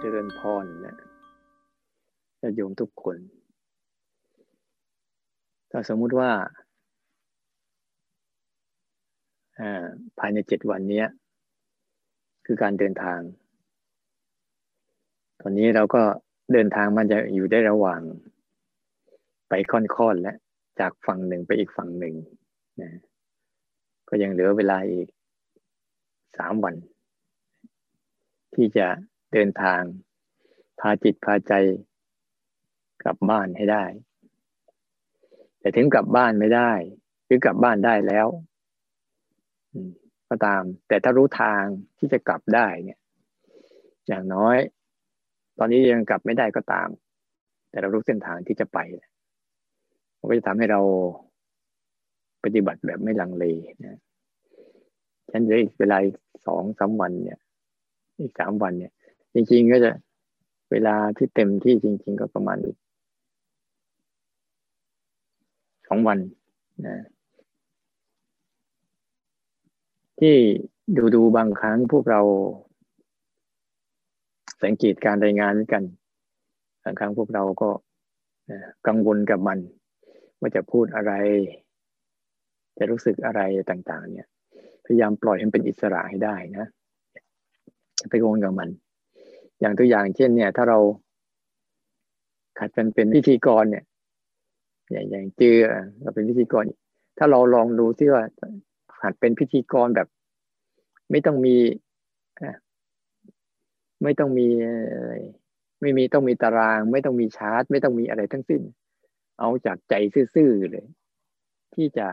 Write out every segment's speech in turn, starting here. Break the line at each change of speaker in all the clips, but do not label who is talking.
เจริญพรนะญาติโยมทุกคน ถ้าสมมุติว่าภายในเจ็ดวันนี้คือการเดินทาง ตอนนี้เราก็เดินทางมันจะอยู่ได้ระหว่าง ไปค่อนๆและจากฝั่งหนึ่งไปอีกฝั่งหนึ่งนะก็ยังเหลือเวลาอีกสามวัน ที่จะ เดินทาง พาจิตพาใจกลับบ้านให้ได้ แต่ถึงกลับบ้านไม่ได้ หรือกลับบ้านได้แล้วก็ตาม แต่ถ้ารู้ทางที่จะกลับได้เนี่ย อย่างน้อย ตอนนี้ยังกลับไม่ได้ก็ตาม แต่เรารู้เส้นทางที่จะไปมันก็จะทำให้เราปฏิบัติแบบไม่ลังเลนะฉันเหลืออีกเวลาสองสามวันเนี่ย อีกสามวันเนี่ย จริง ๆ ก็จะเวลาที่เต็มที่จริง ๆ ก็ประมาณสองวันนะที่ดูดูบางครั้งพวกเรา สังเกตการรายงานกันบางครั้งพวกเราก็กังวลกับมัน ว่าจะพูดอะไร จะรู้สึกอะไรต่าง ๆ เนี่ย พยายามปล่อยให้เป็นอิสระให้ได้นะไปกังวลกับมัน อย่างตัวอย่างเช่น เนี่ย ถ้าเราขัดกันเป็นพิธีกรเนี่ย อย่างอย่างเจอเราเป็นพิธีกร ถ้าเราลองดูที่ว่าหัดเป็นพิธีกรแบบ ไม่ต้องมีไม่ต้องมีไม่มีต้องมีตาราง ไม่ต้องมีชาร์ตไม่ต้องมีอะไรทั้งสิ้น เอาจากใจซื่อๆเลย ที่จะ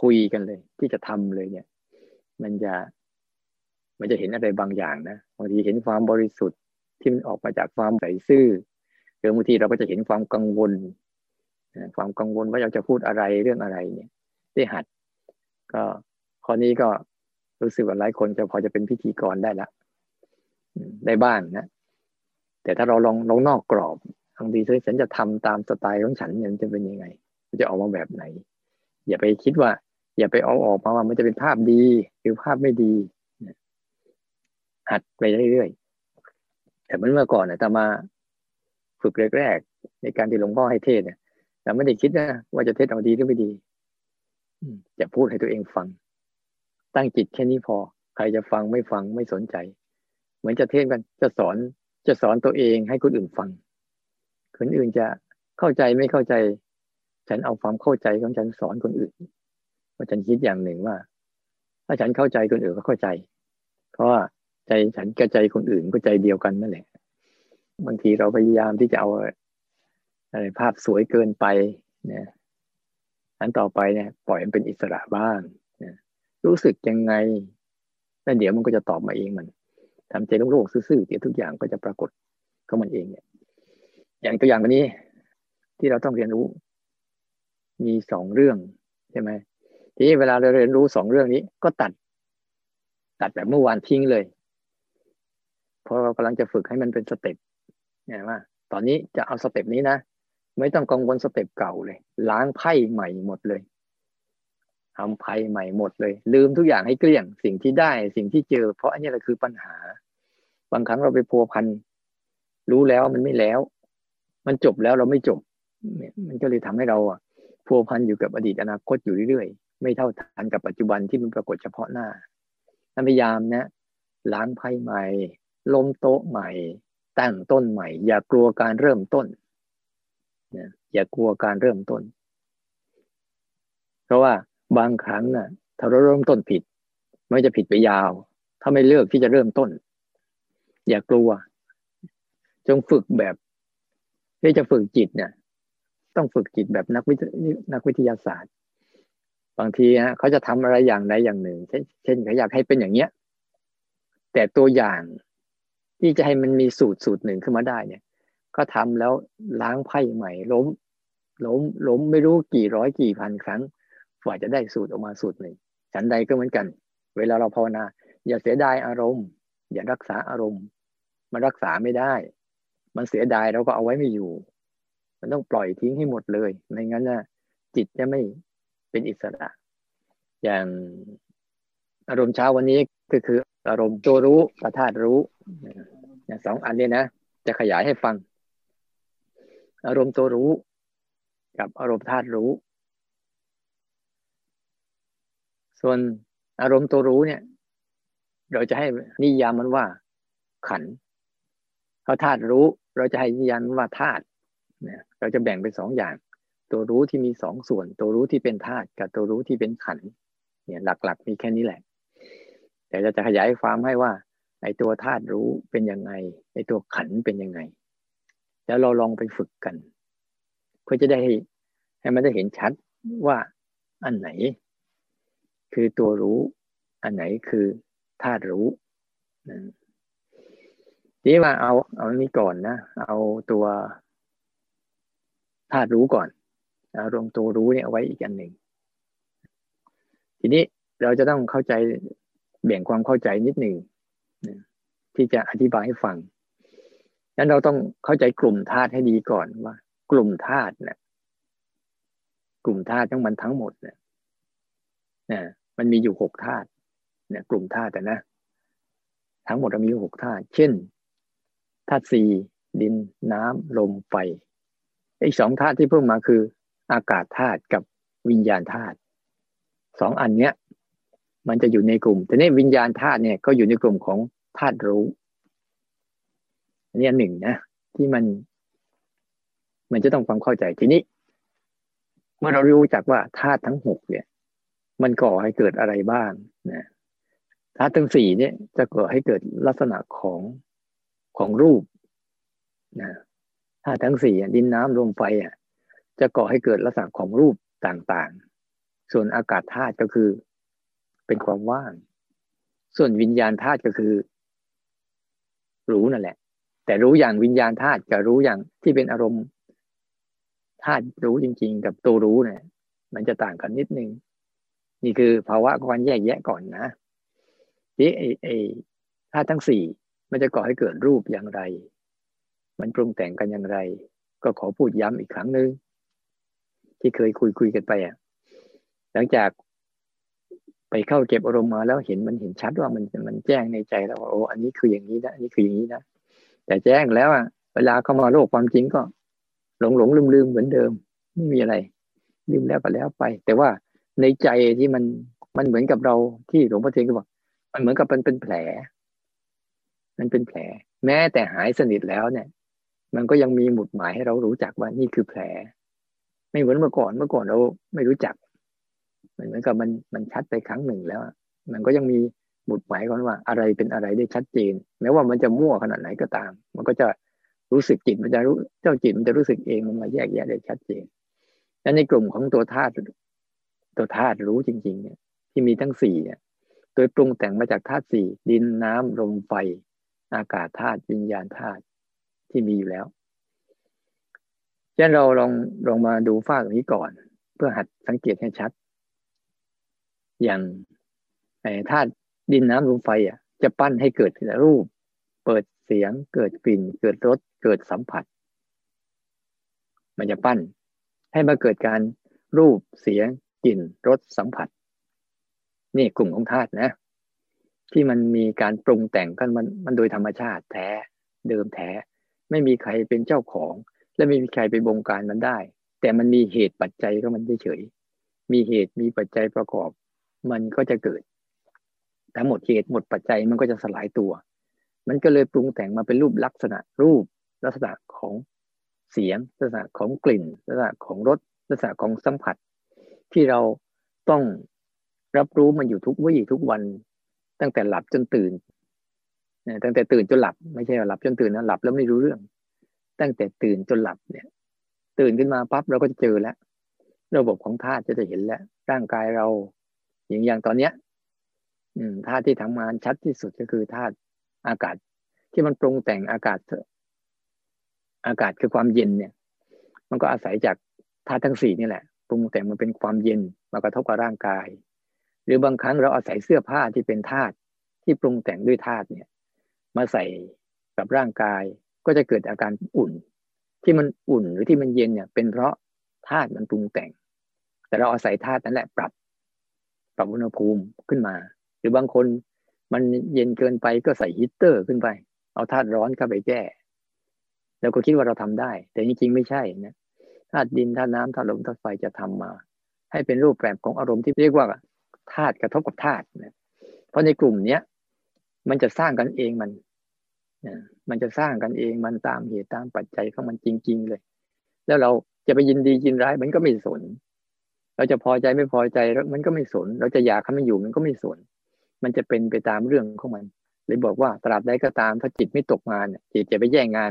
คุยกันเลย ที่จะทำเลยเนี่ย มันจะมันจะเห็นอะไรบางอย่างนะบางทีเห็นความบริสุทธิ์ ที่มันออกมาจากความใส่ซื่อหรือบางทีเราก็จะเห็นความกังวล ความกังวลว่าเราจะพูดอะไรเรื่องอะไรเนี่ยได้หัด ก็ข้อนี้ก็รู้สึกว่าหลายคนจะพอจะเป็นพิธีกรได้ละได้บ้างนะแต่ถ้าเราลองลองนอกกรอบบางทีฉันจะทำตามสไตล์ของฉันเนี่ยจะเป็นยังไงมันจะออกมาแบบไหน อย่าไปคิดว่า อย่าไปเอาออกมาว่ามันจะเป็นภาพดีหรือภาพไม่ดีหัดไปเรื่อย แต่เมื่อก่อนเนี่ยตามาฝึกแรกๆในการที่หลวงพ่อให้เทศเนี่ยแต่ไม่ได้คิดนะว่าจะเทศออกดีหรือไม่ดีจะพูดให้ตัวเองฟัง ตั้งจิตแค่นี้พอ ใครจะฟังไม่ฟังไม่สนใจ เหมือนจะเทศกันจะสอนจะสอนตัวเองให้คนอื่นฟัง คนอื่นจะเข้าใจไม่เข้าใจ ฉันเอาความเข้าใจของฉันสอนคนอื่นเพราะฉันคิดอย่างหนึ่งว่า ถ้าฉันเข้าใจคนอื่นก็เข้าใจ เพราะว่า ใจฉันกับใจคนอื่นก็ใจเดียวกันนั่นแหละ บางทีเราพยายามที่จะเอาอะไรภาพสวยเกินไปเนี่ยอันต่อไปเนี่ย ปล่อยมันเป็นอิสระบ้างรู้สึกยังไงแล้วเดี๋ยวมันก็จะตอบมาเองมันทำใจโลกๆซื่อๆเดี๋ยวทุกอย่างก็จะปรากฏก็มันเองเนี่ย อย่างตัวอย่างวันนี้ ที่เราต้องเรียนรู้ มีสองเรื่องใช่ไหมทีนี้เวลาเราเรียนรู้สองเรื่องนี้ ก็ตัด ตัดแบบเมื่อวานทิ้งเลย เพราะเรากำลังจะฝึกให้มันเป็น step เนี่ยว่า ตอนนี้จะเอา step นี้นะ ไม่ต้องกังวล step เก่าเลย ล้างไพ่ใหม่หมดเลยทำภัยใหม่หมดเลย ลืมทุกอย่างให้เกลี้ยง สิ่งที่ได้สิ่งที่เจอ เพราะอันนี้แหละคือปัญหา บางครั้งเราไปพัวพันรู้แล้วมันไม่แล้ว มันจบแล้วเราไม่จบ มันก็เลยทำให้เราอะพัวพันอยู่กับอดีตอนาคตอยู่เรื่อยๆ ไม่เท่าทันกับปัจจุบันที่มันปรากฏเฉพาะหน้าพยายามนะล้างไพ่ใหม่ ล้มโต๊ะใหม่ ตั้งต้นใหม่ อย่ากลัวการเริ่มต้นนะอย่ากลัวการเริ่มต้น เพราะว่าบางครั้งน่ะ ถ้าเราเริ่มต้นผิดไม่จะผิดไปยาว ถ้าไม่เลือกที่จะเริ่มต้น อย่ากลัว จงฝึกแบบที่จะฝึกจิตเนี่ย ต้องฝึกจิตแบบนักวิทนักวิทยาศาสตร์ บางทีฮะเขาจะทำอะไรอย่างใดอย่างหนึ่งเช่นเช่นเขาอยากให้เป็นอย่างเนี้ย แต่ตัวอย่าง ที่จะให้มันมีสูตรสูตรหนึ่งขึ้นมาได้เนี่ย ก็ทำแล้วล้างไพ่ใหม่ ล้ม ล้มล้มไม่รู้กี่ร้อยกี่พันครั้งกว่าจะได้สูตรออกมาสูตรหนึ่งฉันใดก็เหมือนกัน เวลาเราภาวนา อย่าเสียดายอารมณ์ อย่ารักษาอารมณ์ มันรักษาไม่ได้ มันเสียดายเราก็เอาไว้ไม่อยู่ มันต้องปล่อยทิ้งให้หมดเลยไม่งั้นนะจิตจะไม่เป็นอิสระ อย่างอารมณ์เช้าวันนี้ก็คือ อารมณ์ตัวรู้ประธาตรู้สองอันนี้นะ จะขยายให้ฟัง อารมณ์ตัวรู้ กับอารมณ์ธาตุรู้ ส่วนอารมณ์ตัวรู้เนี่ย เราจะให้นิยามมันว่า ขันเขาธาตุรู้ เราจะให้นิยามว่าธาตุเนี่ยเราจะแบ่งเป็นสองอย่าง ตัวรู้ที่มีสองส่วน ตัวรู้ที่เป็นธาตุกับตัวรู้ที่เป็นขันเนี่ยหลัก ๆ มีแค่นี้แหละ แต่เราจะขยายความให้ว่าไอ้ตัวธาตุรู้เป็นยังไงไอ้ตัวขันเป็นยังไง แล้วเราลองไปฝึกกัน เพื่อจะได้ให้ให้มันได้เห็นชัดว่าอันไหน คือตัวรู้ อันไหนคือธาตุรู้นี่ว่าเอาเอานี้ก่อนนะ เอาตัวธาตุรู้ก่อนอารมณ์ตัวรู้เนี่ยไว้อีกอันหนึ่งทีนี้เราจะต้องเข้าใจ แบ่งความเข้าใจนิดหนึ่งที่จะอธิบายให้ฟังนั้นเราต้องเข้าใจกลุ่มธาตุให้ดีก่อนว่า กลุ่มธาตุเนี่ยกลุ่มธาตุทั้งมันทั้งหมดเนี่ยนะมันมีอยู่หกธาตุเนี่ย กลุ่มธาตุแต่นะ ทั้งหมดมีอยู่หกธาตุเช่นธาตุสี่ดินน้ำลมไฟอีกสองธาตุที่เพิ่มมาคือ อากาศธาตุกับวิญญาณธาตุสองอันเนี้ย มันจะอยู่ในกลุ่ม แต่นี่วิญญาณธาตุเนี่ยก็อยู่ในกลุ่มของธาตุรู้ อันนี้อันหนึ่งนะที่มัน มันจะต้องความเข้าใจทีนี้ เมื่อเรารู้จักว่าธาตุทั้งหกเนี่ย มันก่อให้เกิดอะไรบ้างนะธาตุทั้งสี่เนี่ยจะก่อให้เกิดลักษณะของของรูปนะธาตุทั้งสี่ดินน้ำลมไฟอะจะก่อให้เกิดลักษณะของรูปต่างๆ ส่วนอากาศธาตุก็คือ เป็นความว่าง ส่วนวิญญาณธาตุก็คือ รู้นั่นแหละ แต่รู้อย่างวิญญาณธาตุกับรู้อย่างที่เป็นอารมณ์ธาตุรู้จริง ๆ กับตัวรู้เนี่ย มันจะต่างกันนิดนึง นี่คือภาวะการแยกแยะก่อนนะที่ไอไอ้ธาตุทั้งสี่มันจะก่อให้เกิดรูปอย่างไร มันปรุงแต่งกันอย่างไร ก็ขอพูดย้ำอีกครั้งหนึ่งที่เคยคุยคุยกันไปอะ หลังจาก ไปเข้าเก็บอารมณ์มาแล้วเห็นมันเห็นชัดว่ามันมันแจ้งในใจแล้วว่าโอ้อันนี้คืออย่างนี้นะอันนี้คืออย่างนี้นะแต่แจ้งแล้วอะเวลาเข้ามาโลกความจริงก็หลงหลงลืมลืมเหมือนเดิม ไม่มีอะไร ลืมแล้วก็แล้วไป แต่ว่าในใจที่มันมันเหมือนกับเราที่หลวงพ่อเทียนก็บอกมันเหมือนกับเป็นเป็นแผล มันเป็นแผล แม้แต่หายสนิทแล้วเนี่ย มันก็ยังมีหมุดหมายให้เรารู้จักว่านี่คือแผล ไม่เหมือนเมื่อก่อนเมื่อก่อนเราไม่รู้จัก มันเหมือนกับมันมันชัดไปครั้งหนึ่งแล้ว มันก็ยังมีบุตรหมายกันว่าอะไรเป็นอะไรได้ชัดเจน แม้ว่ามันจะมั่วขนาดไหนก็ตาม มันก็จะรู้สึกจิตมันจะรู้เจ้าจิตมันจะรู้สึกเองมันมาแยกแยะได้ชัดเจนและในกลุ่มของตัวธาตุตัวธาตุรู้จริง ๆ เนี่ย ที่มีทั้งสี่เนี่ยโดยปรุงแต่งมาจากธาตุสี่ดินน้ำลมไฟ อากาศธาตุวิญญาณธาตุที่มีอยู่แล้วฉะนั้นเราลองลองมาดูฝ้าตรงนี้ก่อน เพื่อหัดสังเกตให้ชัด อย่างธาตุดินน้ำลมไฟอะ จะปั้นให้เกิดรูป เปิดเสียงเกิดกลิ่น เกิดรสเกิดสัมผัส มันจะปั้น ให้มาเกิดการรูปเสียงกลิ่นรสสัมผัส นี่กลุ่มของธาตุนะ ที่มันมีการปรุงแต่งกันมันมันโดยธรรมชาติแท้เดิมแท้ ไม่มีใครเป็นเจ้าของ และไม่มีใครไปบงการมันได้ แต่มันมีเหตุปัจจัยก็มันเฉยมีเหตุมีปัจจัยประกอบ มันก็จะเกิดทั้งหมดเหตุหมดปัจจัยมันก็จะสลายตัว มันก็เลยปรุงแต่งมาเป็นรูปลักษณะรูป ลักษณะของเสียง ลักษณะของกลิ่น ลักษณะของรสลักษณะของสัมผัส ที่เราต้องรับรู้มันอยู่ทุกวี่ทุกวัน ตั้งแต่หลับจนตื่นตั้งแต่ตื่นจนหลับ ไม่ใช่หลับจนตื่นนะหลับแล้วไม่รู้เรื่อง ตั้งแต่ตื่นจนหลับเนี่ย ตื่นขึ้นมาปั๊บเราก็จะเจอแล้ว ระบบของธาตุจะได้เห็นแล้ว ร่างกายเรา อย่างอย่างตอนเนี้ย อืมธาตุที่ทำงานชัดที่สุดก็คือธาตุอากาศ ที่มันปรุงแต่งอากาศ อากาศคือความเย็นเนี่ย มันก็อาศัยจากธาตุทั้งสี่นี่แหละปรุงแต่งมันเป็นความเย็นมากระทบกับร่างกาย หรือบางครั้งเราอาศัยเสื้อผ้าที่เป็นธาตุที่ปรุงแต่งด้วยธาตุเนี่ย มาใส่กับร่างกายก็จะเกิดอาการอุ่น ที่มันอุ่นหรือที่มันเย็นเนี่ย เป็นเพราะธาตุมันปรุงแต่ง แต่เราอาศัยธาตุนั่นแหละปรับ ปรับอุณหภูมิขึ้นมา หรือบางคนมันเย็นเกินไปก็ใส่ฮีเตอร์ขึ้นไป เอาธาตุร้อนเข้าไปแก้เราก็คิดว่าเราทำได้ แต่จริงๆไม่ใช่นะธาตุดินธาตุน้ำธาตุลมธาตุไฟจะทำมา ให้เป็นรูปแบบของอารมณ์ที่เรียกว่าธาตุกระทบกับธาตุนะเพราะในกลุ่มเนี้ยมันจะสร้างกันเองมันนะมันจะสร้างกันเองมันตามเหตุตามปัจจัยของมันจริง ๆ เลย แล้วเราจะไปยินดียินร้ายมันก็ไม่สน เราจะพอใจไม่พอใจมันก็ไม่สน เราจะอยากให้มันอยู่มันก็ไม่สน มันจะเป็นไปตามเรื่องของมันเลยบอกว่าตราบใดก็ตามถ้าจิตไม่ตกงานจิตจะไปแย่งงาน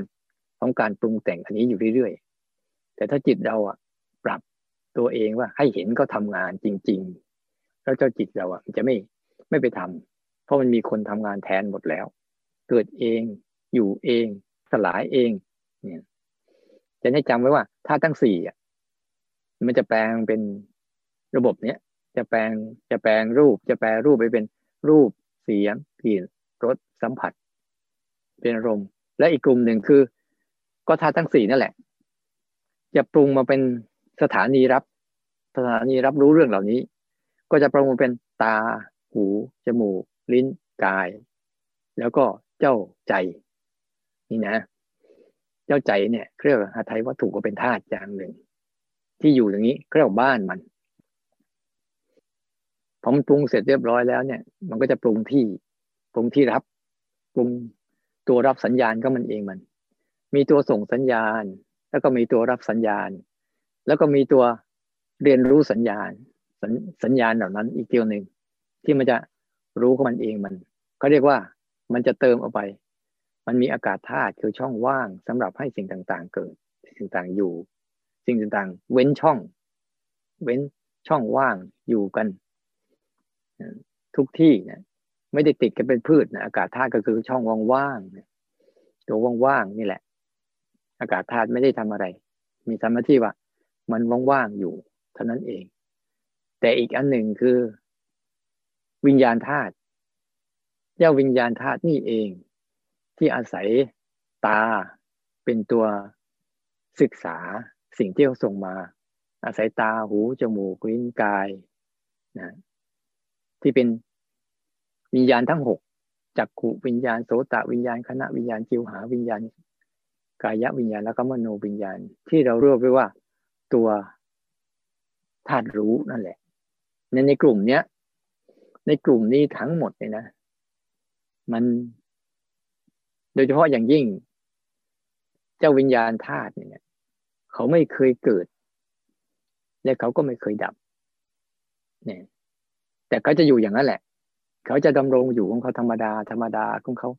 ของการปรุงแต่งอันนี้อยู่เรื่อยๆ แต่ถ้าจิตเราอะ ปรับตัวเองว่าให้เห็นก็ทำงานจริง ๆ แล้วเจ้าจิตเราอะมันจะไม่ไม่ไปทำเพราะมันมีคนทำงานแทนหมดแล้ว เกิดเองอยู่เอง สลายเองเนี่ยจะให้จำไว้ว่าถ้าทั้งสี่อะมันจะแปลงเป็น ระบบเนี้ยจะแปลงจะแปลงรูปจะแปลรูปไปเป็นรูปเสียงกลิ่นรสสัมผัส เป็นอารมณ์ และอีกกลุ่มหนึ่งคือ ก็ธาตุทั้งสี่นั่นแหละ จะปรุงมาเป็นสถานีรับ สถานีรับรู้เรื่องเหล่านี้ ก็จะปรุงมาเป็นตา หู จมูก ลิ้นกาย แล้วก็เจ้าใจ นี่นะ เจ้าใจเนี่ยเครื่องหาไทยวัตถุก็เป็นธาตุอย่างหนึ่ง ที่อยู่อย่างนี้เครื่องบ้านมัน พอมันปรุงเสร็จเรียบร้อยแล้วเนี่ย มันก็จะปรุงที่ปรุงที่รับปรุงตัวรับสัญญาณก็มันเองมัน มีตัวส่งสัญญาณ แล้วก็มีตัวรับสัญญาณ แล้วก็มีตัวเรียนรู้สัญญาณสสัญญาณเหล่านั้นอีกเดียวหนึ่งที่มันจะรู้ของมันเองมันเขาเรียกว่ามันจะเติมออกไป มันมีอากาศธาตุคือช่องว่างสำหรับให้สิ่งต่างๆ เกิด สิ่งต่างอยู่ สิ่งต่างๆ เว้นช่อง เว้นช่องว่างอยู่กัน ทุกที่นี่ยไม่ได้ติดกันเป็นพืชนะอากาศธาตุก็คือช่องว่างๆตัวว่างๆนี่แหละ อากาศธาตุไม่ได้ทำอะไร มีทำหน้าที่ว่า มันว่างๆอยู่เท่านั้นเอง แต่อีกอันหนึ่งคือ วิญญาณธาตุเจ้าวิญญาณธาตุนี่เอง ที่อาศัยตาเป็นตัวศึกษาสิ่งที่เขาส่งมา อาศัยตาหูจมูกลิ้นกายนะ ที่เป็นวิญญาณทั้งหกจักขุวิญญาณโสตวิญญาณคณะวิญญาณจิวหาวิญญาณ กายวิญญาณแล้วก็มโนวิญญาณ ที่เราเรียกว่าตัวธาตุรู้นั่นแหละ ในในกลุ่มเนี้ย ในกลุ่มนี้ทั้งหมดเลยนะ มัน โดยเฉพาะอย่างยิ่ง เจ้าวิญญาณธาตุเนี่ย เขาไม่เคยเกิด และเขาก็ไม่เคยดับ เนี่ย แต่เขาจะอยู่อย่างนั้นแหละ เขาจะดำรงอยู่ของเขาธรรมดา ธรรมดาของเขา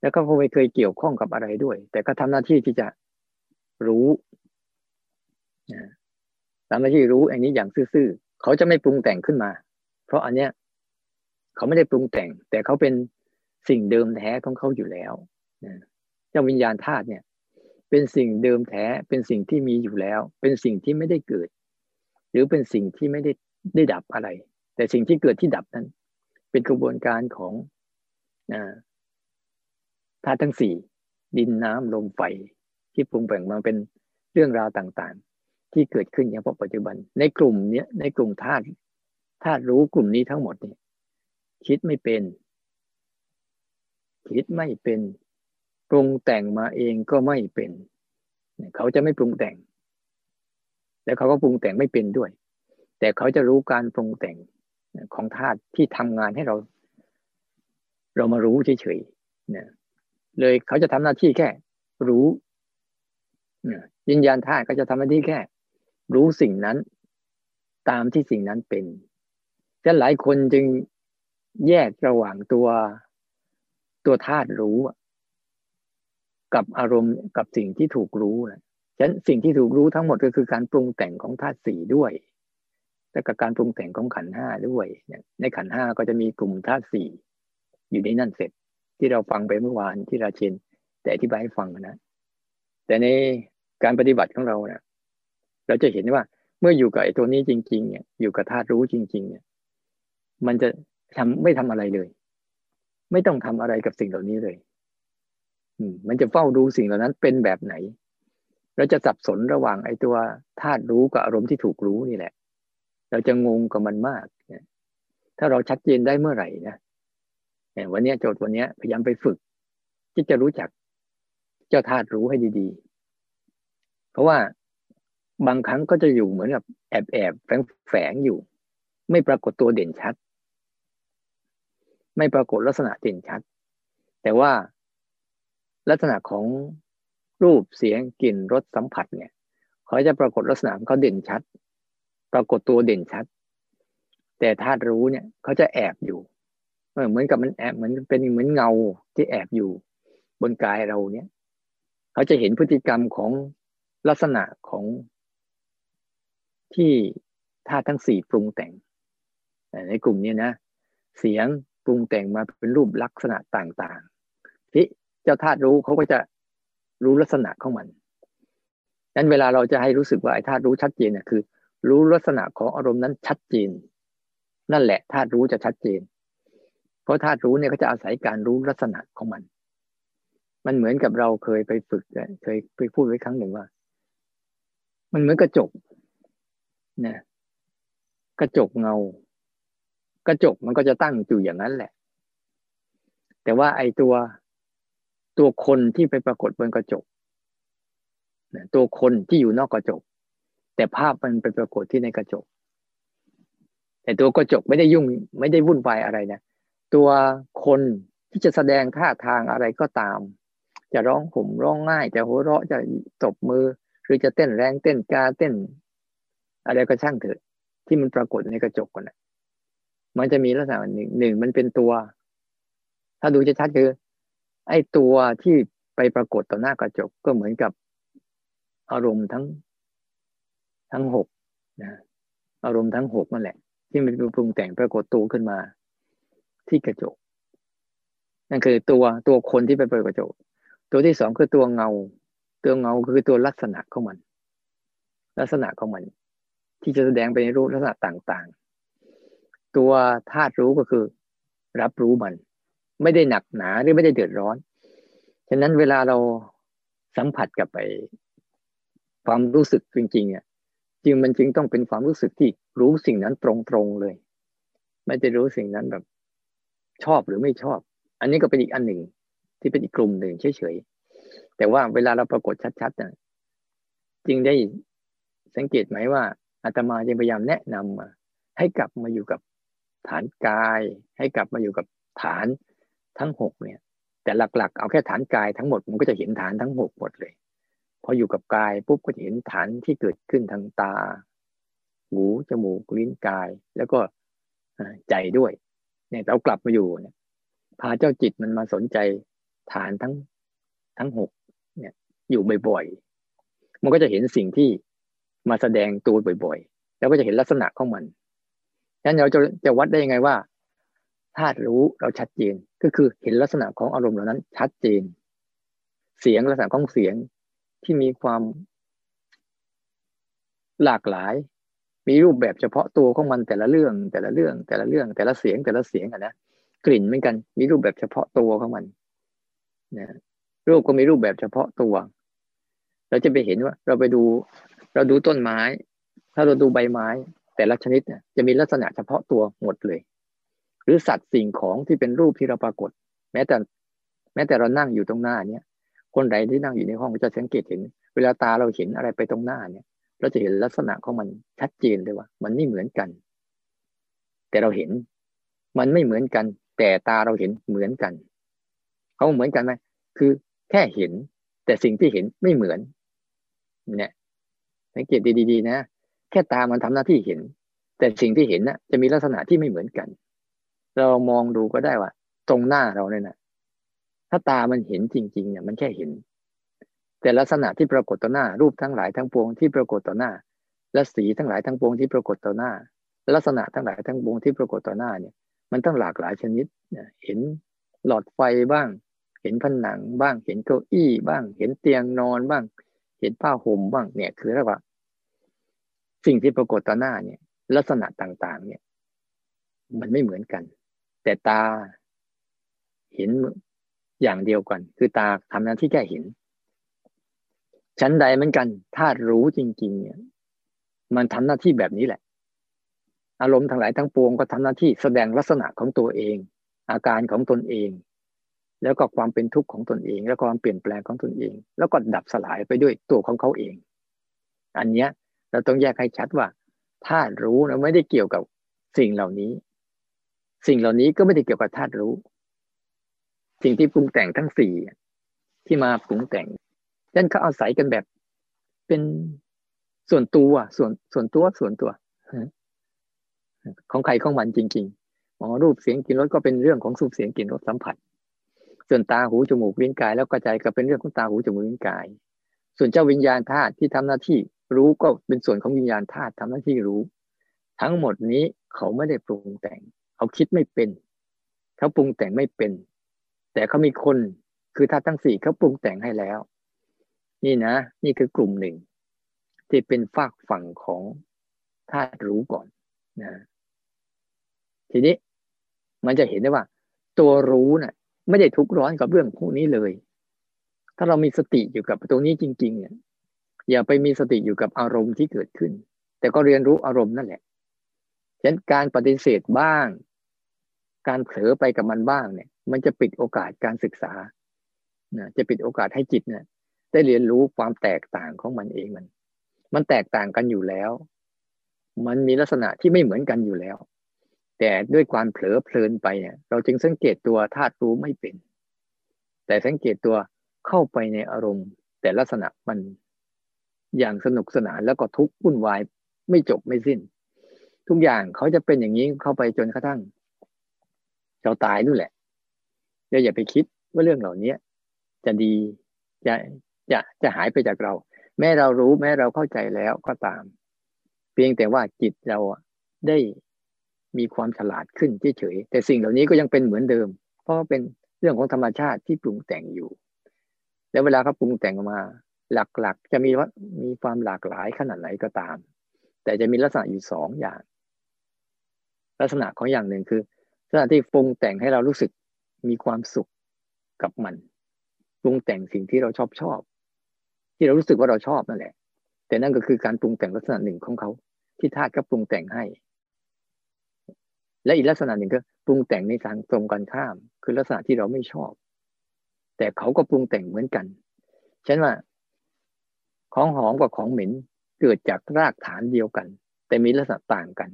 แล้วก็ไม่เคยเกี่ยวข้องกับอะไรด้วย แต่ก็ทำหน้าที่ที่จะรู้ทำหน้าที่รู้อันนี้อย่างซื่อๆเขาจะไม่ปรุงแต่งขึ้นมา เพราะอันเนี้ยเขาไม่ได้ปรุงแต่ง แต่เขาเป็นสิ่งเดิมแท้ของเขาอยู่แล้วเจ้าวิญญาณธาตุเนี่ย เป็นสิ่งเดิมแท้ เป็นสิ่งที่มีอยู่แล้ว เป็นสิ่งที่ไม่ได้เกิด หรือเป็นสิ่งที่ไม่ได้ได้ดับอะไร แต่สิ่งที่เกิดที่ดับนั้น เป็นกระบวนการของธาตุทั้งสี่ดินน้ำลมไฟที่ปรุงแต่งมาเป็นเรื่องราวต่างๆ ที่เกิดขึ้นอย่างปัจจุบัน ในกลุ่มเนี้ยในกลุ่มธาตุธาตุรู้กลุ่มนี้ทั้งหมดนี่คิดไม่เป็น คิดไม่เป็นปรุงแต่งมาเองก็ไม่เป็น เขาจะไม่ปรุงแต่ง แล้วเขาก็ปรุงแต่งไม่เป็นด้วย แต่เขาจะรู้การปรุงแต่ง ของธาตุที่ทำงานให้เรา เรามารู้เฉยๆเนี่ยเลยเขาจะทำหน้าที่แค่ รู้วิญญาณธาตุก็จะทำหน้าที่แค่ รู้สิ่งนั้น ตามที่สิ่งนั้นเป็นแต่หลายคนจึงแยกระหว่างตัวตัวธาตุรู้กับอารมณ์กับสิ่งที่ถูกรู้นะฉะนั้นสิ่งที่ถูกรู้ทั้งหมดก็คือการปรุงแต่งของธาตุสี่ด้วย และกับการปรุงแต่งของขันห้าด้วยในขันห้าก็จะมีกลุ่มธาตุสี่อยู่ในนั่นเสร็จ ที่เราฟังไปเมื่อวานที่ราเชนแต่อธิบายให้ฟังนะ แต่ในการปฏิบัติของเราเนะเราจะเห็นว่าเมื่ออยู่กับไอ้ตัวนี้จริง ๆ เนี่ย อยู่กับธาตุรู้จริง ๆ เนี่ย มันจะทำไม่ทำอะไรเลย ไม่ต้องทำอะไรกับสิ่งเหล่านี้เลย อืม มันจะเฝ้าดูสิ่งเหล่านั้นเป็นแบบไหน เราจะสับสนระหว่างไอ้ตัวธาตุรู้กับอารมณ์ที่ถูกรู้นี่แหละ เราจะงงกับมันมากถ้าเราชัดเจนได้เมื่อไหร่นะวันนี้โจทย์วันนี้พยายามไปฝึก ที่จะรู้จักเจ้าธาตุรู้ให้ดี ๆ เพราะว่าบางครั้งก็จะอยู่เหมือนกับแอบแอบแฝงแฝงอยู่ ไม่ปรากฏตัวเด่นชัด ไม่ปรากฏลักษณะเด่นชัด แต่ว่าลักษณะของรูปเสียงกลิ่นรสสัมผัสเนี่ย เขาจะปรากฏลักษณะเขาเด่นชัด ปรากฏตัวเด่นชัด แต่ธาตุรู้เนี่ยเขาจะแอบอยู่เหมือนกับมันแอบเหมือนเป็นเหมือนเงาที่แอบอยู่ บนกายเราเนี่ยเขาจะเห็นพฤติกรรมของลักษณะของที่ธาตุทั้งสี่ปรุงแต่งในกลุ่มนี้นะ เสียงปรุงแต่งมาเป็นรูปลักษณะต่างๆ ที่เจ้าธาตุรู้เขาก็จะรู้ลักษณะของมันนั้นเวลาเราจะให้รู้สึกว่าไอ้ธาตุรู้ชัดเจนเนี่ยคือ รู้ลักษณะของอารมณ์นั้นชัดเจน นั่นแหละธาตุรู้จะชัดเจน เพราะธาตุรู้เนี่ยก็จะอาศัยการรู้ลักษณะของมัน มันเหมือนกับเราเคยไปฝึกเคยไปพูดไว้ครั้งหนึ่งว่า มันเหมือนกระจกนะกระจกเงา กระจกมันก็จะตั้งอยู่อย่างนั้นแหละ แต่ว่าไอ้ตัวตัวคนที่ไปปรากฏบนกระจกตัวคนที่อยู่นอกกระจก แต่ภาพมันไปปรากฏที่ในกระจก แต่ตัวกระจกไม่ได้ยุ่งไม่ได้วุ่นวายอะไรนะตัวคนที่จะแสดงท่าทางอะไรก็ตาม จะร้องห่มร้องง่ายจะหัวเราะจะตบมือ หรือจะเต้นแรงเต้นกาเต้น อะไรก็ช่างเถอะ ที่มันปรากฏในกระจกกันนะมันจะมีลักษณะหนึ่งหนึ่งมันเป็นตัว ถ้าดูจะชัดคือ ไอ้ตัวที่ไปปรากฏต่อหน้ากระจกก็เหมือนกับอารมณ์ทั้ง ทั้งหกนะอารมณ์ทั้งหกนั่นแหละ ที่มันปรุงแต่งปรากฏตัวขึ้นมา ที่กระจก นั่นคือตัวตัวคนที่ไปเปิดกระจก ตัวที่สองคือตัวเงา ตัวเงาคือตัวลักษณะของมัน ลักษณะของมัน ที่จะแสดงไปในรูปลักษณะต่างๆ ตัวธาตุรู้ก็คือ รับรู้มัน ไม่ได้หนักหนาหรือไม่ได้เดือดร้อนฉะนั้นเวลาเราสัมผัสกับไปความรู้สึกจริงๆเนี่ย ริงมันจึงต้องเป็นความรู้สึกที่รู้สิ่งนั้นตรงๆเลย ไม่ได้รู้สิ่งนั้นแบบ ชอบหรือไม่ชอบ อันนี้ก็เป็นอีกอันหนึ่ง ที่เป็นอีกกลุ่มหนึ่งเฉยๆแต่ว่าเวลาเราปรากฏชัดๆนี่ยจริงได้สังเกตไหมว่าอาตมาจะพยายามแนะนำมาให้กลับมาอยู่กับฐานกาย ให้กลับมาอยู่กับฐานทั้งหกเนี่ย แต่หลักๆ เอาแค่ฐานกายทั้งหมดมันก็จะเห็นฐานทั้งหกหมดเลย พออยู่กับกายปุ๊บก็จะเห็นฐานที่เกิดขึ้นทางตา หูจมูกลิ้นกาย แล้วก็ใจด้วย เนี่ยเรากลับมาอยู่เนี่ยพาเจ้าจิตมันมาสนใจฐานทั้งทั้งหกเนี่ย อยู่บ่อยๆมันก็จะเห็นสิ่งที่มาแสดงตัวบ่อยๆ แล้วก็จะเห็นลักษณะของมันฉะนั้นเราจะจะวัดได้ยังไงว่าธาตุรู้เราชัดเจนก็คือเห็นลักษณะของอารมณ์เหล่านั้น ชัดเจน เสียงลักษณะของเสียง ที่มีความหลากหลาย มีรูปแบบเฉพาะตัวของมันแต่ละเรื่อง แต่ละเรื่อง แต่ละเรื่อง แต่ละเสียง แต่ละเสียงอะนะกลิ่นเหมือนกัน มีรูปแบบเฉพาะตัวของมันนะรูปก็มีรูปแบบเฉพาะตัว เราจะไปเห็นว่า เราไปดู เราดูต้นไม้ ถ้าเราดูใบไม้ แต่ละชนิดเนี่ยจะมีลักษณะเฉพาะตัวหมดเลย หรือสัตว์สิ่งของที่เป็นรูปที่เราปรากฏ แม้แต่ แม้แต่เรานั่งอยู่ตรงหน้าเนี่ย คนใดที่นั่งอยู่ในห้องจะสังเกตเห็น เวลาตาเราเห็นอะไรไปตรงหน้าเนี่ย เราจะเห็นลักษณะของมันชัดเจนเลยว่า มันไม่เหมือนกัน แต่เราเห็น มันไม่เหมือนกัน แต่ตาเราเห็นเหมือนกันเขาเหมือนกันไหมคือแค่เห็น แต่สิ่งที่เห็นไม่เหมือน เนี่ยสังเกตดีๆนะแค่ตามันทำหน้าที่เห็น แต่สิ่งที่เห็นนะ่ะจะมีลักษณะที่ไม่เหมือนกัน เรามองดูก็ได้ว่า ตรงหน้าเราเนี่ยนะ ถ้าตามันเห็นจริง ๆ เนี่ย มันแค่เห็น แต่ลักษณะที่ปรากฏต่อหน้า รูปทั้งหลายทั้งปวงที่ปรากฏต่อหน้า และสีทั้งหลายทั้งปวงที่ปรากฏต่อหน้า ลักษณะทั้งหลายทั้งปวงที่ปรากฏต่อหน้าเนี่ย มันต้องหลากหลายชนิดเห็นหลอดไฟบ้าง เห็นผนังบ้าง เห็นเก้าอี้บ้าง เห็นเตียงนอนบ้าง เห็นผ้าห่มบ้างเนี่ย คือเรียกว่า สิ่งที่ปรากฏต่อหน้าเนี่ย ลักษณะต่างๆ เนี่ย มันไม่เหมือนกัน แต่ตาเห็น อย่างเดียวกันคือตาทำหน้าที่แค่เห็น ชั้นใดเหมือนกัน ถ้ารู้จริง ๆ เนี่ย มันทำหน้าที่แบบนี้แหละ อารมณ์ทั้งหลายทั้งปวงก็ทำหน้าที่แสดงลักษณะของตัวเอง อาการของตนเอง แล้วก็ความเป็นทุกข์ของตนเอง แล้วก็ความเปลี่ยนแปลงของตนเอง แล้วก็ดับสลายไปด้วยตัวของเขาเอง อันเนี้ย เราต้องแยกให้ชัดว่าธาตุรู้นะไม่ได้เกี่ยวกับสิ่งเหล่านี้ สิ่งเหล่านี้ก็ไม่ได้เกี่ยวกับธาตุรู้ สิ่งที่ปรุงแต่งทั้งสี่ที่มาปรุงแต่งนั่นเขาอาศัยกันแบบ เป็นส่วนตัวส่วนส่วนตัวส่วนตัวของใครของมันจริงๆอ๋อรูปเสียงกลิ่นรสก็เป็นเรื่องของสูบเสียงกลิ่นรสสัมผัส ส่วนตาหูจมูกลิ้นกาย แล้วกระจายก็เป็นเรื่องของตาหูจมูกลิ้นกาย ส่วนเจ้าวิญญาณธาตุที่ทำหน้าที่รู้ก็เป็นส่วนของวิญญาณธาตุทำหน้าที่รู้ ทั้งหมดนี้เขาไม่ได้ปรุงแต่ง เขาคิดไม่เป็น เขาปรุงแต่งไม่เป็น แต่เขามีคนคือธาตุทั้งสี่เขาปรุงแต่งให้แล้ว นี่นะ นี่คือกลุ่มหนึ่ง ที่เป็นฝากฝั่งของธาตุรู้ก่อนนะทีนี้มันจะเห็นได้ว่า ตัวรู้นะ่ะ ไม่ได้ทุกข์ร้อนกับเรื่องพวกนี้เลย ถ้าเรามีสติอยู่กับตรงนี้จริง ๆ เนี่ย อย่าไปมีสติอยู่กับอารมณ์ที่เกิดขึ้น แต่ก็เรียนรู้อารมณ์นั่นแหละฉะนั้นการปฏิเสธบ้าง การเผลอไปกับมันบ้างเนี่ย มันจะปิดโอกาสการศึกษานะจะปิดโอกาสให้จิตเนี่ยได้เรียนรู้ความแตกต่างของมันเองมัน มันแตกต่างกันอยู่แล้ว มันมีลักษณะที่ไม่เหมือนกันอยู่แล้ว แต่ด้วยความเผลอเพลินไปเนี่ยเราจึงสังเกตตัวธาตุรู้ไม่เป็น แต่สังเกตตัวเข้าไปในอารมณ์ แต่ลักษณะมันอย่างสนุกสนานแล้วก็ทุกข์วุ่นวายไม่จบไม่สิ้น ทุกอย่างเขาจะเป็นอย่างนี้เข้าไปจนกระทั่งเราตายนู่นแหละ เราอย่าไปคิดว่าเรื่องเหล่านี้จะดีจะจะจะหายไปจากเรา แม้เรารู้แม้เราเข้าใจแล้วก็ตาม เพียงแต่ว่าจิตเราได้มีความฉลาดขึ้นเฉยๆแต่สิ่งเหล่านี้ก็ยังเป็นเหมือนเดิม เพราะเป็นเรื่องของธรรมชาติที่ปรุงแต่งอยู่ แล้วเวลาเขาปรุงแต่งมา หลักๆ จะมีว่ามีความหลากหลายขนาดไหนก็ตาม แต่จะมีลักษณะอยู่สองอย่าง ลักษณะของอย่างหนึ่งคือลักษณะที่ปรุงแต่งให้เรารู้สึก มีความสุขกับมันปรุงแต่งสิ่งที่เราชอบชอบ ที่เรารู้สึกว่าเราชอบนั่นแหละ แต่นั่นก็คือการปรุงแต่งลักษณะหนึ่งของเขาที่ธาตุก็ปรุงแต่งให้ และอีกลักษณะหนึ่งก็ปรุงแต่งในทางตรงกันข้าม คือลักษณะที่เราไม่ชอบ แต่เขาก็ปรุงแต่งเหมือนกันฉันว่า ของหอมกับของเหม็นเกิดจากรากฐานเดียวกัน แต่มีลักษณะต่างกัน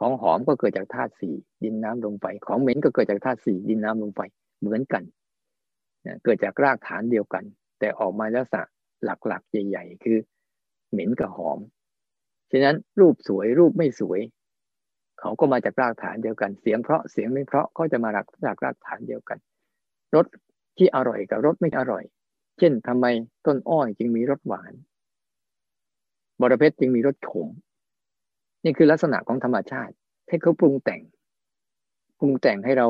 ของหอมก็เกิดจากธาตุสี่ดินน้ำลมไฟของเหม็นก็เกิดจากธาตุสี่ดินน้ำลมไฟเหมือนกันเกิดจากรากฐานเดียวกัน แต่ออกมาลักษณะหลักๆ ใหญ่ ๆ คือ เหม็นกับหอมฉะนั้นรูปสวยรูปไม่สวย เขาก็มาจากรากฐานเดียวกัน เสียงเพราะเสียงไม่เพราะก็จะมารักจากรากฐานเดียวกันรสที่อร่อยกับรสไม่อร่อย เช่นทำไมต้นอ้อยจึงมีรสหวาน บรเพชรจึงมีรสขม นี่คือลักษณะของธรรมชาติที่เขาปรุงแต่ง ปรุงแต่งให้เรา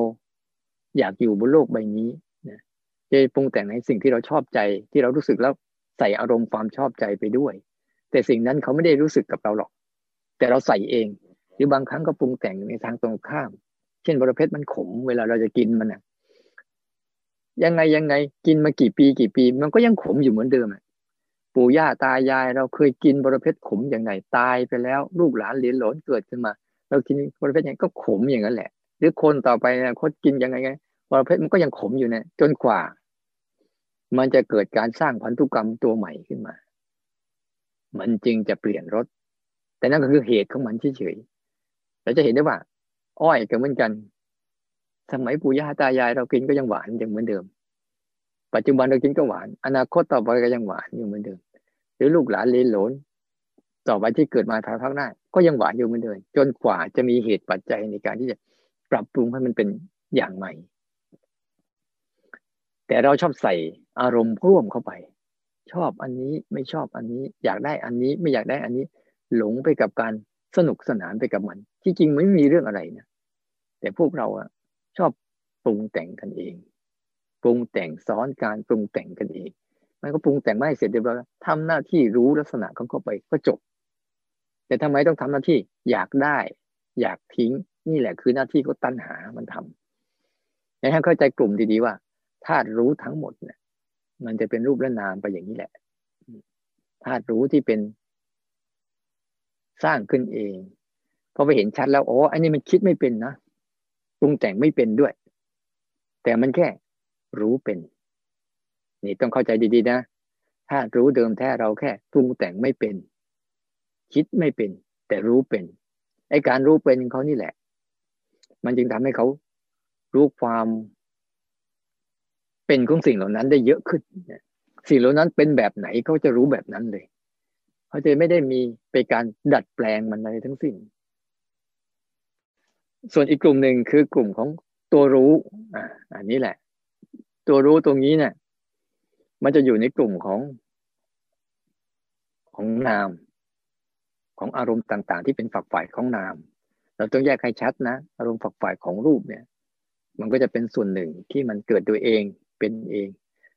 อยากอยู่บนโลกใบนี้นะจะปรุงแต่งในสิ่งที่เราชอบใจที่เรารู้สึกแล้วใส่อารมณ์ความชอบใจไปด้วย แต่สิ่งนั้นเขาไม่ได้รู้สึกกับเราหรอก แต่เราใส่เอง หรือบางครั้งก็ปรุงแต่งในทางตรงข้าม เช่นบรเพชรมันขม เวลาเราจะกินมันอะยังไงยังไงกินมากี่ปีกี่ปี มันก็ยังขมอยู่เหมือนเดิมอะ ปู่ย่าตายาย เราเคยกินบรเพชรขมอย่างไงตายไปแล้ว ลูกหลานเหลีนหลนเกิดขึ้นมา เรากินบรเพชรอย่างก็ขมอย่างนั้นแหละ หรือคนต่อไปนะคนกินยังไงไงบรเพชรมันก็ยังขมอยู่นะจนกว่า มันจะเกิดการสร้างพันธุกรรมตัวใหม่ขึ้นมา มันจึงจะเปลี่ยนรสแต่นั่นก็คือเหตุของมันเฉยๆเราจะเห็นได้ว่า อ้อยก็เหมือนกัน สมัยปู่ย่าตายายเรากินก็ยังหวานอย่างเหมือนเดิม ปัจจุบันเรากินก็หวาน อนาคตต่อไปก็ยังหวานอยู่เหมือนเดิม หรือลูกหลานเลนหลน ต่อไปที่เกิดมาทางข้างหน้า ก็ยังหวานอยู่เหมือนเดิม จนกว่าจะมีเหตุปัจจัยในการที่จะปรับปรุงให้มันเป็นอย่างใหม่ แต่เราชอบใส่อารมณ์ร่วมเข้าไป ชอบอันนี้ไม่ชอบอันนี้ อยากได้อันนี้ไม่อยากได้อันนี้ หลงไปกับการสนุกสนานไปกับมัน ที่จริงไม่มีเรื่องอะไรนะแต่พวกเราอะชอบปรุงแต่งกันเอง ปรุงแต่งซ้อนการปรุงแต่งกันเองมันก็ปรุงแต่งไม่เสร็จเรียบร้อยทำหน้าที่รู้ลักษณะของเขาไปก็จบ แต่ทำไมต้องทำหน้าที่อยากได้ อยากทิ้งนี่แหละคือหน้าที่ก็ตัณหามันทำในให้เข้าใจกลุ่มดีๆว่าธาตุรู้ทั้งหมดเนี่ยมันจะเป็นรูปและนามไปอย่างนี้แหละธาตุรู้ที่เป็น สร้างขึ้นเองพอไปเห็นชัดแล้วโอ้อันนี้มันคิดไม่เป็นนะปรุงแต่งไม่เป็นด้วย แต่มันแค่ รู้เป็น นี่ต้องเข้าใจดีๆนะธารู้เดิมแท้เราแค่ปรุงแต่งไม่เป็น คิดไม่เป็น แต่รู้เป็นไอการรู้เป็นเขานี่แหละ มันจึงทำให้เขารู้ความเป็นของสิ่งเหล่านั้นได้เยอะขึ้นสิ่งเหล่านั้นเป็นแบบไหนเขาจะรู้แบบนั้นเลยเขาจะไม่ได้มีไปการดัดแปลงมันอะไรทั้งสิ้น ส่วนอีกกลุ่มหนึ่งคือกลุ่มของตัวรู้อ่าอันนี้แหละ ตัวรู้ตรงนี้เนี่ย มันจะอยู่ในกลุ่มของของนาม ของอารมณ์ต่างๆ ที่เป็นฝักฝ่ายของนาม เราต้องแยกให้ชัดนะ อารมณ์ฝักฝ่ายของรูปเนี่ย มันก็จะเป็นส่วนหนึ่งที่มันเกิดโดยเองเป็นเอง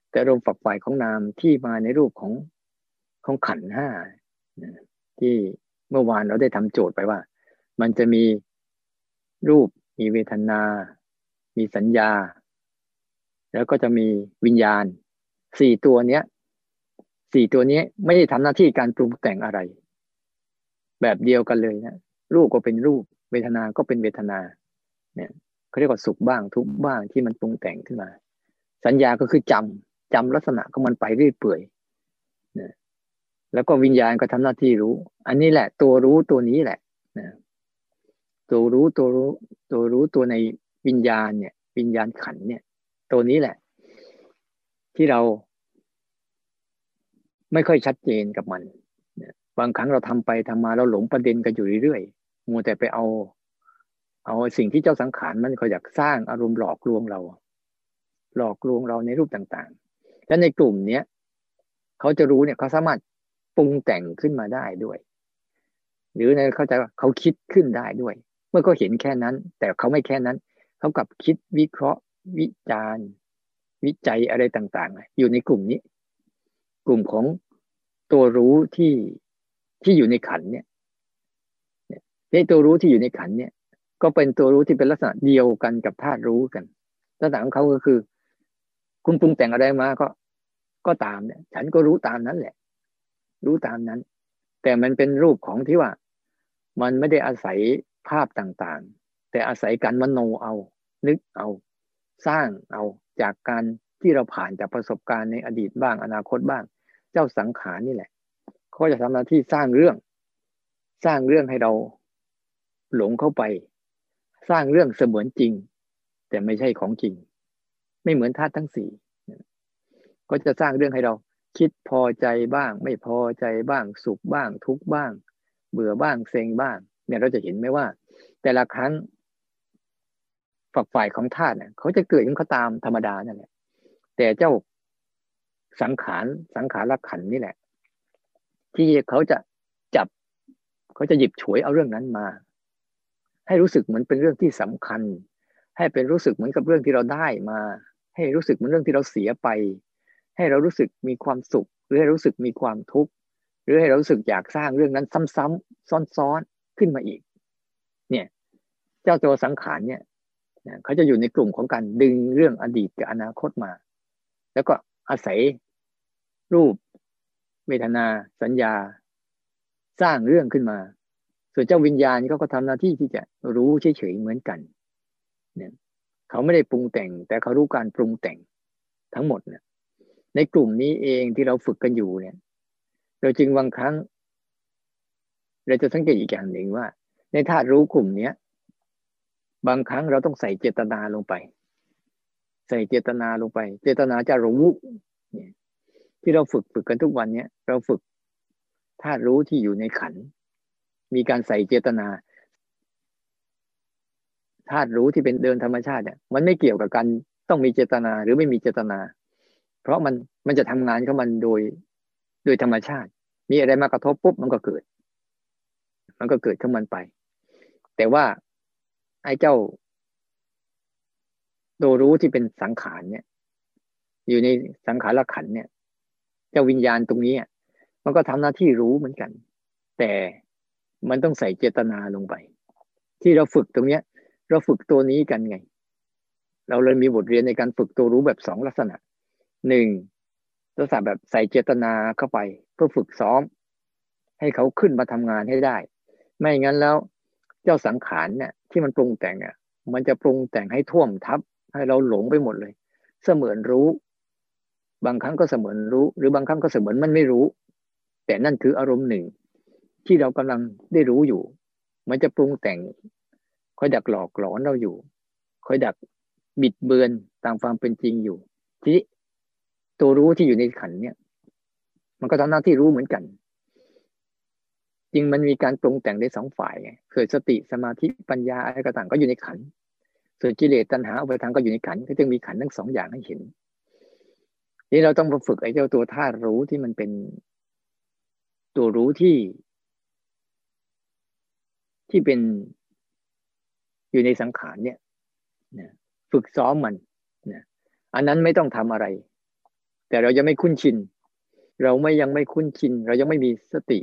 แต่อารมณ์ฝักฝ่ายของนามที่มาในรูปของของขันห้าที่เมื่อวานเราได้ทำโจทย์ไปว่า มันจะมีรูปมีเวทนา มีสัญญา แล้วก็จะมีวิญญาณสี่ตัวเนี้ยสี่ตัวนี้ไม่ได้ทำหน้าที่การปรุงแต่งอะไร แบบเดียวกันเลยนะรูปก็เป็นรูป เวทนาก็เป็นเวทนา เนี่ยเขาเรียกว่าสุขบ้างทุกบ้างที่มันปรุงแต่งขึ้นมา สัญญาก็คือจำจำลักษณะของมันไปเรื่อยเปื่อยนะแล้วก็วิญญาณก็ทำหน้าที่รู้ อันนี้แหละ ตัวรู้ตัวนี้แหละนะตัวรู้ตัวรู้ตัวรู้ตัวในวิญญาณเนี่ย วิญญาณขันเนี่ย ตัวนี้แหละ ที่เราไม่ค่อยชัดเจนกับมันบางครั้งเราทำไปทำมาเราหลงประเด็นกันอยู่เรื่อยๆมัวแต่ไปเอา เอาสิ่งที่เจ้าสังขารมันก็อยากสร้างอารมณ์หลอกลวงเรา หลอกลวงเราในรูปต่างๆ และในกลุ่มเนี้ยเขาจะรู้เนี่ยเขาสามารถปรุงแต่งขึ้นมาได้ด้วย หรือในเข้าใจว่าเขาคิดขึ้นได้ด้วย เมื่อเขาเห็นแค่นั้น แต่เขาไม่แค่นั้นเขากับคิดวิเคราะห์ วิจารณ์วิจัยอะไรต่างๆ อยู่ในกลุ่มนี้ กลุ่มของตัวรู้ที่ที่อยู่ในขันเนี่ยในตัวรู้ที่อยู่ในขันเนี่ย ก็เป็นตัวรู้ที่เป็นลักษณะเดียวกันกับธาตุรู้กันลักษณะของเขาก็คือ คุณปรุงแต่งอะไรมาก็ ก็ตามเนี่ย ฉันก็รู้ตามนั้นแหละ รู้ตามนั้น แต่มันเป็นรูปของที่ว่า มันไม่ได้อาศัยภาพต่างๆ แต่อาศัยการมโนเอา นึกเอา สร้างเอาจากการที่เราผ่านจากประสบการณ์ในอดีตบ้างอนาคตบ้าง เจ้าสังขารนี่แหละเขาจะทำหน้าที่สร้างเรื่อง สร้างเรื่องให้เราหลงเข้าไป สร้างเรื่องเสมือนจริง แต่ไม่ใช่ของจริง ไม่เหมือนธาตุทั้งสี่ก็จะสร้างเรื่องให้เราคิดพอใจบ้าง ไม่พอใจบ้าง สุขบ้าง ทุกบ้าง เบื่อบ้างเซ็งบ้าง เนี่ยเราจะเห็นไหมว่า แต่ละครั้ง ฝักฝ่ายของธาตุเนี่ยเขาจะเกิดขึ้นเขาตามธรรมดานั่นแหละแต่เจ้าสังขารสังขารขันนี่แหละ ที่เขาจะจับเขาจะหยิบฉวยเอาเรื่องนั้นมา ให้รู้สึกเหมือนเป็นเรื่องที่สำคัญ ให้เป็นรู้สึกเหมือนกับเรื่องที่เราได้มา ให้รู้สึกเหมือนเรื่องที่เราเสียไป ให้เรารู้สึกมีความสุข หรือให้รู้สึกมีความทุกข์หรือให้เรารู้สึกอยากสร้างเรื่องนั้นซ้ำๆซ้อนๆขึ้นมาอีก เนี่ย เจ้าตัวสังขารเนี่ย เขาจะอยู่ในกลุ่มของการดึงเรื่องอดีตกับอนาคตมา แล้วก็อาศัยรูป เวทนา สัญญา สร้างเรื่องขึ้นมา ส่วนเจ้าวิญญาณเขาก็ทำหน้าที่ที่จะรู้เฉยๆเหมือนกันเนี่ยเขาไม่ได้ปรุงแต่ง แต่เขารู้การปรุงแต่งทั้งหมดเนี่ยในกลุ่มนี้เองที่เราฝึกกันอยู่เนี่ย เราจึงบางครั้ง เราจะสังเกตอีกอย่างหนึ่งว่า ในธาตุรู้กลุ่มเนี้ย บางครั้งเราต้องใส่เจตนาลงไป ใส่เจตนาลงไป เจตนาจะรู้เนี่ยที่เราฝึกฝึกกันทุกวันเนี้ยเราฝึกธาตุรู้ที่อยู่ในขัน มีการใส่เจตนาธาตุรู้ที่เป็นเดินธรรมชาติเนี่ยมันไม่เกี่ยวกับการต้องมีเจตนาหรือไม่มีเจตนา เพราะมันมันจะทำงานของมันโดยโดยธรรมชาติ มีอะไรมากระทบปุ๊บมันก็เกิด มันก็เกิดขึ้นมันไป แต่ว่า ไอ้เจ้าตัวรู้ที่เป็นสังขารเนี่ย อยู่ในสังขารขันเนี่ย เจ้าวิญญาณตรงนี้มันก็ทำหน้าที่รู้เหมือนกัน แต่มันต้องใส่เจตนาลงไป ที่เราฝึกตรงเนี้ย เราฝึกตัวนี้กันไง เราเลยมีบทเรียนในการฝึกตัวรู้แบบสองลักษณะหนึ่งลักษณะแบบใส่เจตนาเข้าไป เพื่อฝึกซ้อม ให้เขาขึ้นมาทำงานให้ได้ ไม่งั้นแล้วเจ้าสังขารเนี่ย ที่มันปรุงแต่งอะมันจะปรุงแต่งให้ท่วมทับ ให้เราหลงไปหมดเลย เสมือนรู้ บางครั้งก็เสมือนรู้ หรือบางครั้งก็เสมือนมันไม่รู้ แต่นั่นคืออารมณ์หนึ่ง ที่เรากำลังได้รู้อยู่ มันจะปรุงแต่งคอยดักหลอกหลอนเราอยู่คอยดักบิดเบือนตามความเป็นจริงอยู่ ทีนี้ตัวรู้ที่อยู่ในขันเนี่ย มันก็ทำหน้าที่รู้เหมือนกัน จริงมันมีการปรุงแต่งได้สองฝ่ายไงเกิดสติสมาธิปัญญาอะไรก็ต่างก็อยู่ในขัน ส่วนกิเลสตัณหาอุปทานก็อยู่ในขัน ก็จึงมีขันทั้งสองอย่างให้เห็นนี่เราต้องมาฝึกไอ้เจ้าตัวธาตุรู้ที่มันเป็นตัวรู้ที่ ที่เป็นอยู่ในสังขารเนี่ยฝึกซ้อมมันนะอันนั้นไม่ต้องทำอะไร แต่เรายังไม่คุ้นชิน เราไม่ยังไม่คุ้นชิน เรายังไม่มีสติ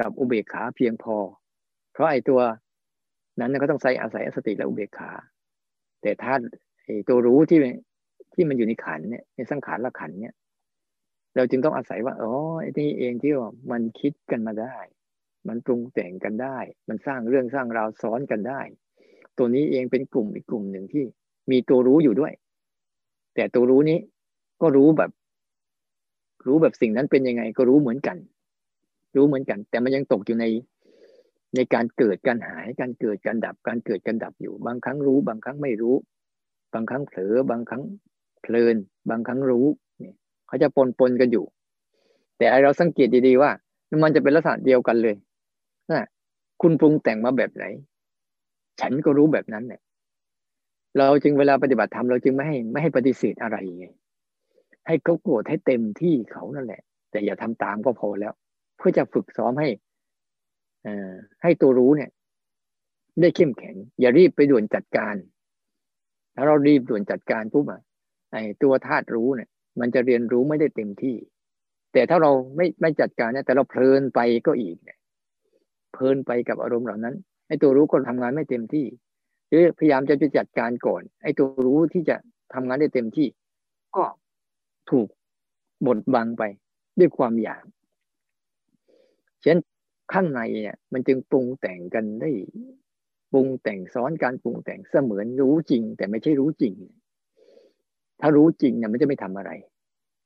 กับอุเบกขาเพียงพอ เพราะไอ้ตัวนั้นก็ต้องใช้อาศัยสติและอุเบกขา แต่ถ้าไอ้ตัวรู้ที่ที่มันอยู่ในขันเนี่ยในสังขารละขันเนี่ย เราจึงต้องอาศัยว่าอ๋อไอ้นี่เองที่ว่ามันคิดกันมาได้ มันปรุงแต่งกันได้ มันสร้างเรื่องสร้างราวซ้อนกันได้ ตัวนี้เองเป็นกลุ่มอีกกลุ่มหนึ่งที่มีตัวรู้อยู่ด้วย แต่ตัวรู้นี้ก็รู้แบบ รู้แบบสิ่งนั้นเป็นยังไงก็รู้เหมือนกัน รู้เหมือนกัน แต่มันยังตกอยู่ในในการเกิดการหายการเกิดการดับ การเกิดการดับอยู่ บางครั้งรู้ บางครั้งไม่รู้ บางครั้งเผลอบางครั้งเพลิน บางครั้งรู้เนี่ยเขาจะปนปนกันอยู่ แต่เราสังเกตดีๆว่า มันจะเป็นลักษณะเดียวกันเลยนะคุณปรุงแต่งมาแบบไหน ฉันก็รู้แบบนั้นเนี่ยเราจึงเวลาปฏิบัติธรรมเราจึงไม่ให้ไม่ให้ปฏิเสธอะไรไงให้เขาโกรธให้เต็มที่เขานั่นแหละ แต่อย่าทำตามก็พอแล้ว พื่อจะฝึกซ้อมให้อให้ตัวรู้เนี่ย ได้เข้มแข็ง อย่ารีบไปด่วนจัดการ ถ้าเรารีบด่วนจัดการปุ๊บอะไอตัวธาตุรู้เนี่ย มันจะเรียนรู้ไม่ได้เต็มที่ แต่ถ้าเราไม่ไม่จัดการเนี่ย แต่เราเพลินไปก็อีกเนี่ยเพลินไปกับอารมณ์เหล่านั้นไอ้ตัวรู้ก็ทำงานไม่เต็มที่ หรือพยายามจะไปจัดการก่อน ไอ้ตัวรู้ที่จะทำงานได้เต็มที่ ก็ถูกบดบังไปด้วยความอยาก เช่นข้างในเนี่ยมันจึงปรุงแต่งกันได้ปรุงแต่งซ้อนการปรุงแต่งเสมือนรู้จริง แต่ไม่ใช่รู้จริง ถ้ารู้จริงเนี่ยมันจะไม่ทำอะไร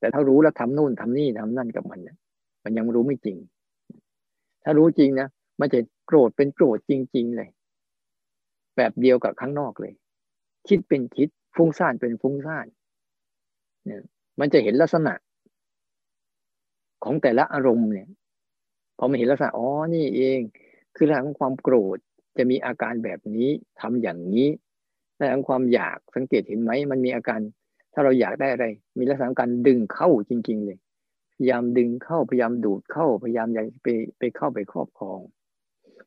แต่ถ้ารู้แล้วทำนู่นทำนี่ทำนั่นกับมันเนี่ยมันยังรู้ไม่จริง ถ้ารู้จริงนะมันจะโกรธเป็นโกรธจริง ๆ เลย แบบเดียวกับข้างนอกเลย คิดเป็นคิดฟุ้งซ่านเป็นฟุ้งซ่านเนี่ยมันจะเห็นลักษณะของแต่ละอารมณ์เนี่ย พอมาเห็นลักษณะอ๋อนี่เอง คือเรื่องของความโกรธจะมีอาการแบบนี้ทำอย่างนี้เรื่องของความอยากสังเกตเห็นไหมมันมีอาการ ถ้าเราอยากได้อะไร มีลักษณะการดึงเข้าจริง ๆ เลย พยายามดึงเข้าพยายามดูดเข้าพยายามอยากไปไปเข้าไปครอบครอง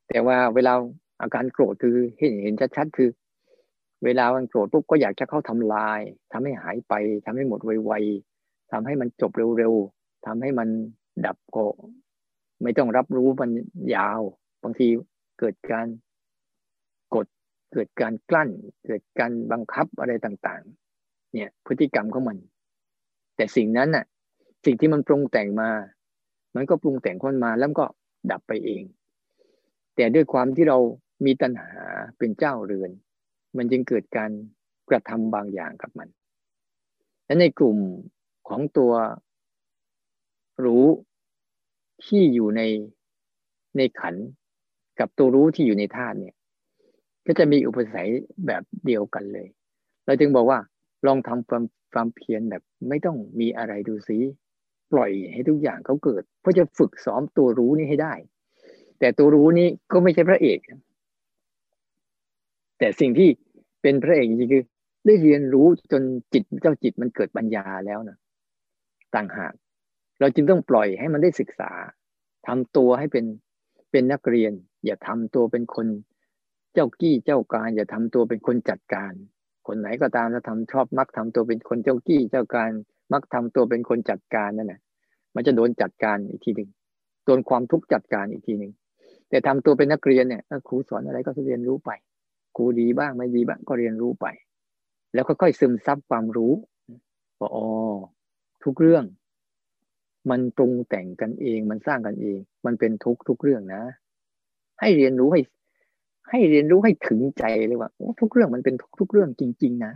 แต่ว่าเวลาอาการโกรธคือเห็นเห็นชัดๆคือ เวลามันโกรธปุ๊บก็อยากจะเข้าทำลายทำให้หายไปทำให้หมดไวๆทำให้มันจบเร็วๆทำให้มันดับโก ไม่ต้องรับรู้มันยาว บางทีเกิดการกด เกิดการกลั้น เกิดการบังคับอะไรต่างๆ เนี่ยพฤติกรรมของมัน แต่สิ่งนั้นน่ะ สิ่งที่มันปรุงแต่งมา มันก็ปรุงแต่งคนมาแล้วก็ดับไปเอง แต่ด้วยความที่เรามีตัณหาเป็นเจ้าเรือน มันจึงเกิดการกระทำบางอย่างกับมันและในกลุ่มของตัวรู้ ที่อยู่ในในขันกับตัวรู้ที่อยู่ในธาตุเนี่ย ก็จะมีอุปสรรคแบบเดียวกันเลย เราจึงบอกว่า ลองทำความความเพียรแบบ ไม่ต้องมีอะไรดูซิปล่อยให้ทุกอย่างเขาเกิด เพื่อจะฝึกซ้อมตัวรู้นี้ให้ได้ แต่ตัวรู้นี้ก็ไม่ใช่พระเอก แต่สิ่งที่เป็นพระเอกจริงคือ ได้เรียนรู้จนจิตเจ้าจิตมันเกิดปัญญาแล้วนะต่างหาก เราจึงต้องปล่อยให้มันได้ศึกษาทำตัวให้เป็นเป็นนักเรียน อย่าทำตัวเป็นคนเจ้ากี้เจ้าการ อย่าทำตัวเป็นคนจัดการ คนไหนก็ตามถ้าทำชอบมักทำตัวเป็นคนเจ้ากี้เจ้าการ มักทำตัวเป็นคนจัดการนั่นแหละมันจะโดนจัดการอีกทีหนึ่งโดนความทุกข์จัดการอีกทีหนึ่งแต่ทำตัวเป็นนักเรียนเนี่ยครูสอนอะไรก็เรียนรู้ไปครูดีบ้างไม่ดีบ้างก็เรียนรู้ไป แล้วค่อยๆซึมซับความรู้ว่าอ๋อทุกเรื่อง มันปรุงแต่งกันเอง มันสร้างกันเอง มันเป็นทุกทุกเรื่องนะ ให้เรียนรู้ให้ ให้เรียนรู้ให้ถึงใจเลยว่าทุกเรื่องมันเป็นทุกทุกเรื่องจริง ๆ นะ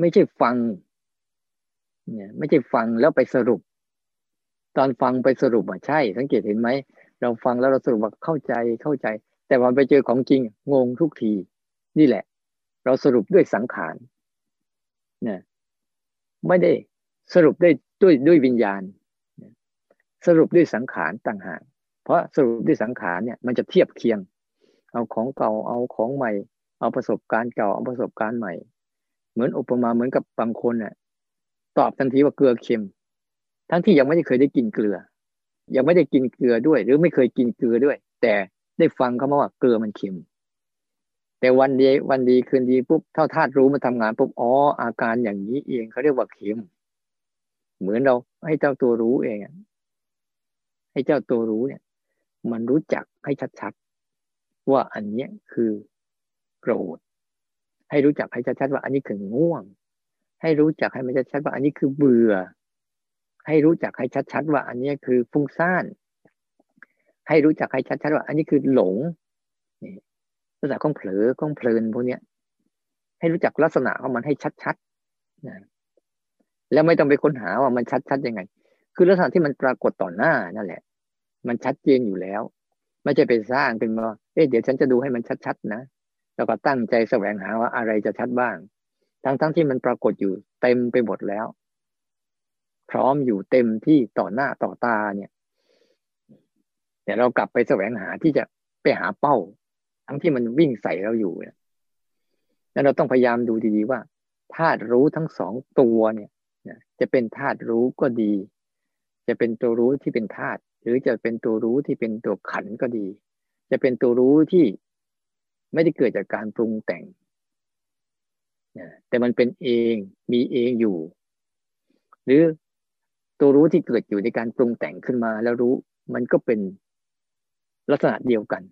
ไม่ใช่ฟัง เนี่ย ไม่ใช่ฟังแล้วไปสรุป ตอนฟังไปสรุปอะใช่ สังเกตเห็นไหมเราฟังแล้วเราสรุปว่าเข้าใจเข้าใจ แต่พอไปเจอของจริงงงทุกที นี่แหละ เราสรุปด้วยสังขารเนี่ยไม่ได้สรุปได้ด้วยด้วยวิญญาณ สรุปด้วยสังขารต่างหากเพราะสรุปด้วยสังขารเนี่ยมันจะเทียบเคียง เอาของเก่าเอาของใหม่ เอาประสบการณ์เก่าเอาประสบการณ์ใหม่ เหมือนอุปมาเหมือนกับบางคนน่ะตอบทันทีว่าเกลือเค็ม ทั้งที่ยังไม่ได้เคยได้กินเกลือ ยังไม่ได้กินเกลือด้วย หรือไม่เคยกินเกลือด้วย แต่ได้ฟังเขามาว่าเกลือมันเค็ม แต่วันดีวันดีคืนดีปุ๊บเท่าธาตุรู้มาทำงานปุ๊บอ๋ออาการอย่างนี้เองเขาเรียกว่าเค็ม เหมือนเราให้เจ้าตัวรู้เอง ให้เจ้าตัวรู้เนี่ย มันรู้จักให้ชัดๆ ว่าอันนี้คือโกรธ ให้รู้จักให้ชัดๆว่าอันนี้คือง่วง ให้รู้จักให้มันชัดๆว่าอันนี้คือเบื่อ ให้รู้จักให้ชัดๆว่าอันนี้คือฟุ้งซ่าน ให้รู้จักให้ชัดๆว่า อันนี้คือหลงนี่ลักษณะของเผลอของเพลินพวกนี้ให้รู้จักลักษณะของมันให้ชัดๆนะแล้วไม่ต้องไปค้นหาว่ามันชัดๆยังไง คือลักษณะที่มันปรากฏต่อหน้านั่นแหละ มันชัดเจนอยู่แล้ว ไม่ใช่ไปสร้างเป็นมาเอ๊ะเดี๋ยวฉันจะดูให้มันชัดๆนะแล้วก็ตั้งใจแสวงหาว่าอะไรจะชัดบ้าง ทั้งๆทที่มันปรากฏอยู่เต็มไปหมดแล้ว พร้อมอยู่เต็มที่ต่อหน้าต่อตาเนี่ยเดี๋ยวเรากลับไปแสวงหาที่จะไปหาเป้า ทั้งที่มันวิ่งใส่เราอยู่เนี่ยแล้วเราต้องพยายามดูดีๆว่าธาตุรู้ทั้งสองตัวเนี่ยจะเป็นธาตุรู้ก็ดี จะเป็นตัวรู้ที่เป็นธาตุหรือจะเป็นตัวรู้ที่เป็นตัวขันก็ดี จะเป็นตัวรู้ที่ไม่ได้เกิดจากการปรุงแต่งแต่มันเป็นเองมีเองอยู่ หรือตัวรู้ที่เกิดอยู่ในการปรุงแต่งขึ้นมาแล้วรู้มันก็เป็นลักษณะเดียวกัน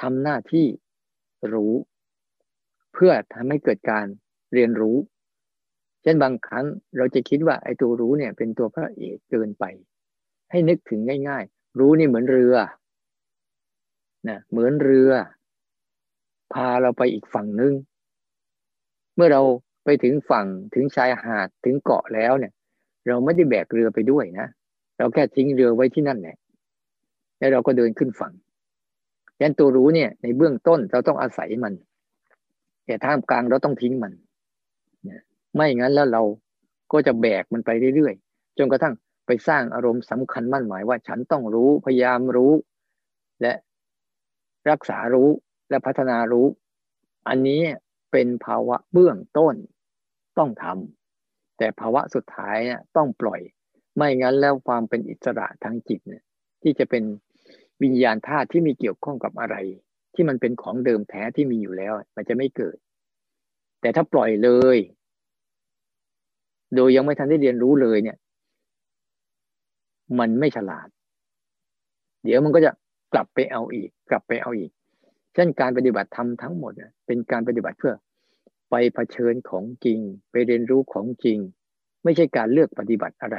ทำหน้าที่รู้ เพื่อทำให้เกิดการเรียนรู้ เช่นบางครั้งเราจะคิดว่าไอ้ตัวรู้เนี่ยเป็นตัวพระเอกเกินไป ให้นึกถึงง่าย ๆ รู้นี่เหมือนเรือนะเหมือนเรือ พาเราไปอีกฝั่งนึง เมื่อเราไปถึงฝั่งถึงชายหาดถึงเกาะแล้วเนี่ย เราไม่ได้แบกเรือไปด้วยนะ เราแค่ทิ้งเรือไว้ที่นั่นแหละแล้วเราก็เดินขึ้นฝั่งยันตัวรู้เนี่ย ในเบื้องต้นเราต้องอาศัยมัน แต่ท่ามกลางเราต้องทิ้งมันไม่งั้นแล้วเราก็จะแบกมันไปเรื่อยๆจนกระทั่ง สร้างอารมณ์สำคัญมั่นหมายว่าฉันต้องรู้พยายามรู้ และรักษารู้และพัฒนารู้ อันนี้เป็นภาวะเบื้องต้นต้องทำแต่ภาวะสุดท้ายเนี่ยต้องปล่อย ไม่งั้นแล้วความเป็นอิสระทางจิตเนี่ยที่จะเป็นวิญญาณธาตุที่มีเกี่ยวข้องกับอะไร ที่มันเป็นของเดิมแท้ที่มีอยู่แล้ว มันจะไม่เกิด แต่ถ้าปล่อยเลย โดยยังไม่ทันได้เรียนรู้เลยเนี่ย มันไม่ฉลาด เดี๋ยวมันก็จะกลับไปเอาอีก กลับไปเอาอีก เช่นการปฏิบัติธรรมทั้งหมดเป็นการปฏิบัติเพื่อไปเผชิญของจริง ไปเรียนรู้ของจริง ไม่ใช่การเลือกปฏิบัติอะไร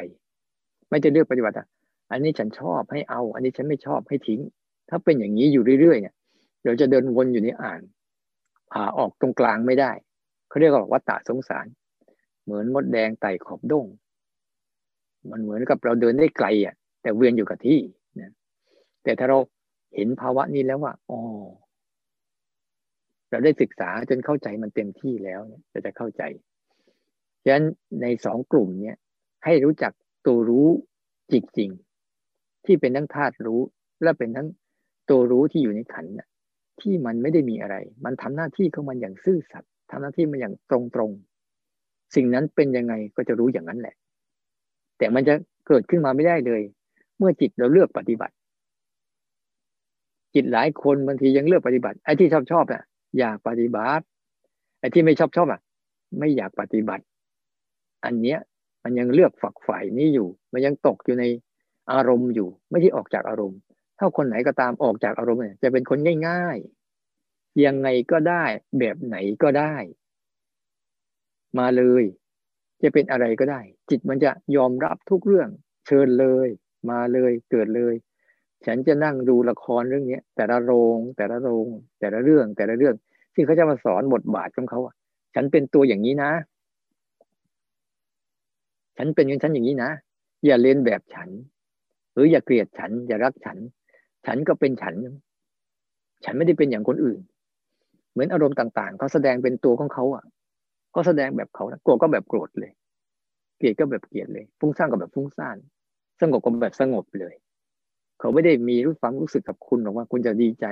ไม่จะเลือกปฏิบัติอะอันนี้ฉันชอบให้เอา อันนี้ฉันไม่ชอบให้ทิ้ง ถ้าเป็นอย่างนี้อยู่เรื่อยๆเนี่ยเราจะเดินวนอยู่ในอ่างผ่าออกตรงกลางไม่ได้เขาเรียกว่าวัฏฏะสงสาร เหมือนมดแดงไต่ขอบด้ง มันเหมือนกับเราเดินได้ไกลอะ แต่เวียนอยู่กับที่นะแต่ถ้าเราเห็นภาวะนี้แล้วว่าอ๋อเราได้ศึกษาจนเข้าใจมันเต็มที่แล้วเนี่ยเราจะเข้าใจฉะนั้นในสองกลุ่มเนี้ยให้รู้จักตัวรู้จริงๆที่เป็นทั้งธาตุรู้และเป็นทั้งตัวรู้ที่อยู่ในขันน่ะที่มันไม่ได้มีอะไร มันทำหน้าที่ของมันอย่างซื่อสัตย์ทำหน้าที่มันอย่างตรงๆ สิ่งนั้นเป็นยังไงก็จะรู้อย่างนั้นแหละ แต่มันจะเกิดขึ้นมาไม่ได้เลย เมื่อจิตเราเลือกปฏิบัติ จิตหลายคนบางทียังเลือกปฏิบัติไอ้ที่ชอบชอบอะ อยากปฏิบัติไอ้ที่ไม่ชอบชอบอะ ไม่อยากปฏิบัติ อันเนี้ย มันยังเลือกฝักฝ่ายนี้อยู่ มันยังตกอยู่ในอารมณ์อยู่ ไม่ที่ออกจากอารมณ์ถ้าคนไหนก็ตามออกจากอารมณ์เนี่ยจะเป็นคนง่าย ๆ ยังไงก็ได้แบบไหนก็ได้ มาเลย จะเป็นอะไรก็ได้ จิตมันจะยอมรับทุกเรื่อง เชิญเลย มาเลยเกิดเลย ฉันจะนั่งดูละครเรื่องนี้แต่ละโรง แต่ละโรง แต่ละเรื่องแต่ละเรื่องที่เขาจะมาสอนบทบาทของเขาอะ ฉันเป็นตัวอย่างนี้นะ ฉันเป็นอย่างฉันอย่างนี้นะอย่าเลียนแบบฉัน หรืออย่าเกลียดฉัน อย่ารักฉัน ฉันก็เป็นฉัน ฉันไม่ได้เป็นอย่างคนอื่น เหมือนอารมณ์ต่าง ๆเขาแสดงเป็นตัวของเขาอะ ก็แสดงแบบเขาโกรธก็แบบโกรธเลย เกลียดก็แบบเกลียดเลยฟุ้งซ่านก็แบบฟุ้งซ่านสงบก็แบบสงบเลย เขาไม่ได้มีรู้ความรู้สึกกับคุณหรอกว่าคุณจะดีใจ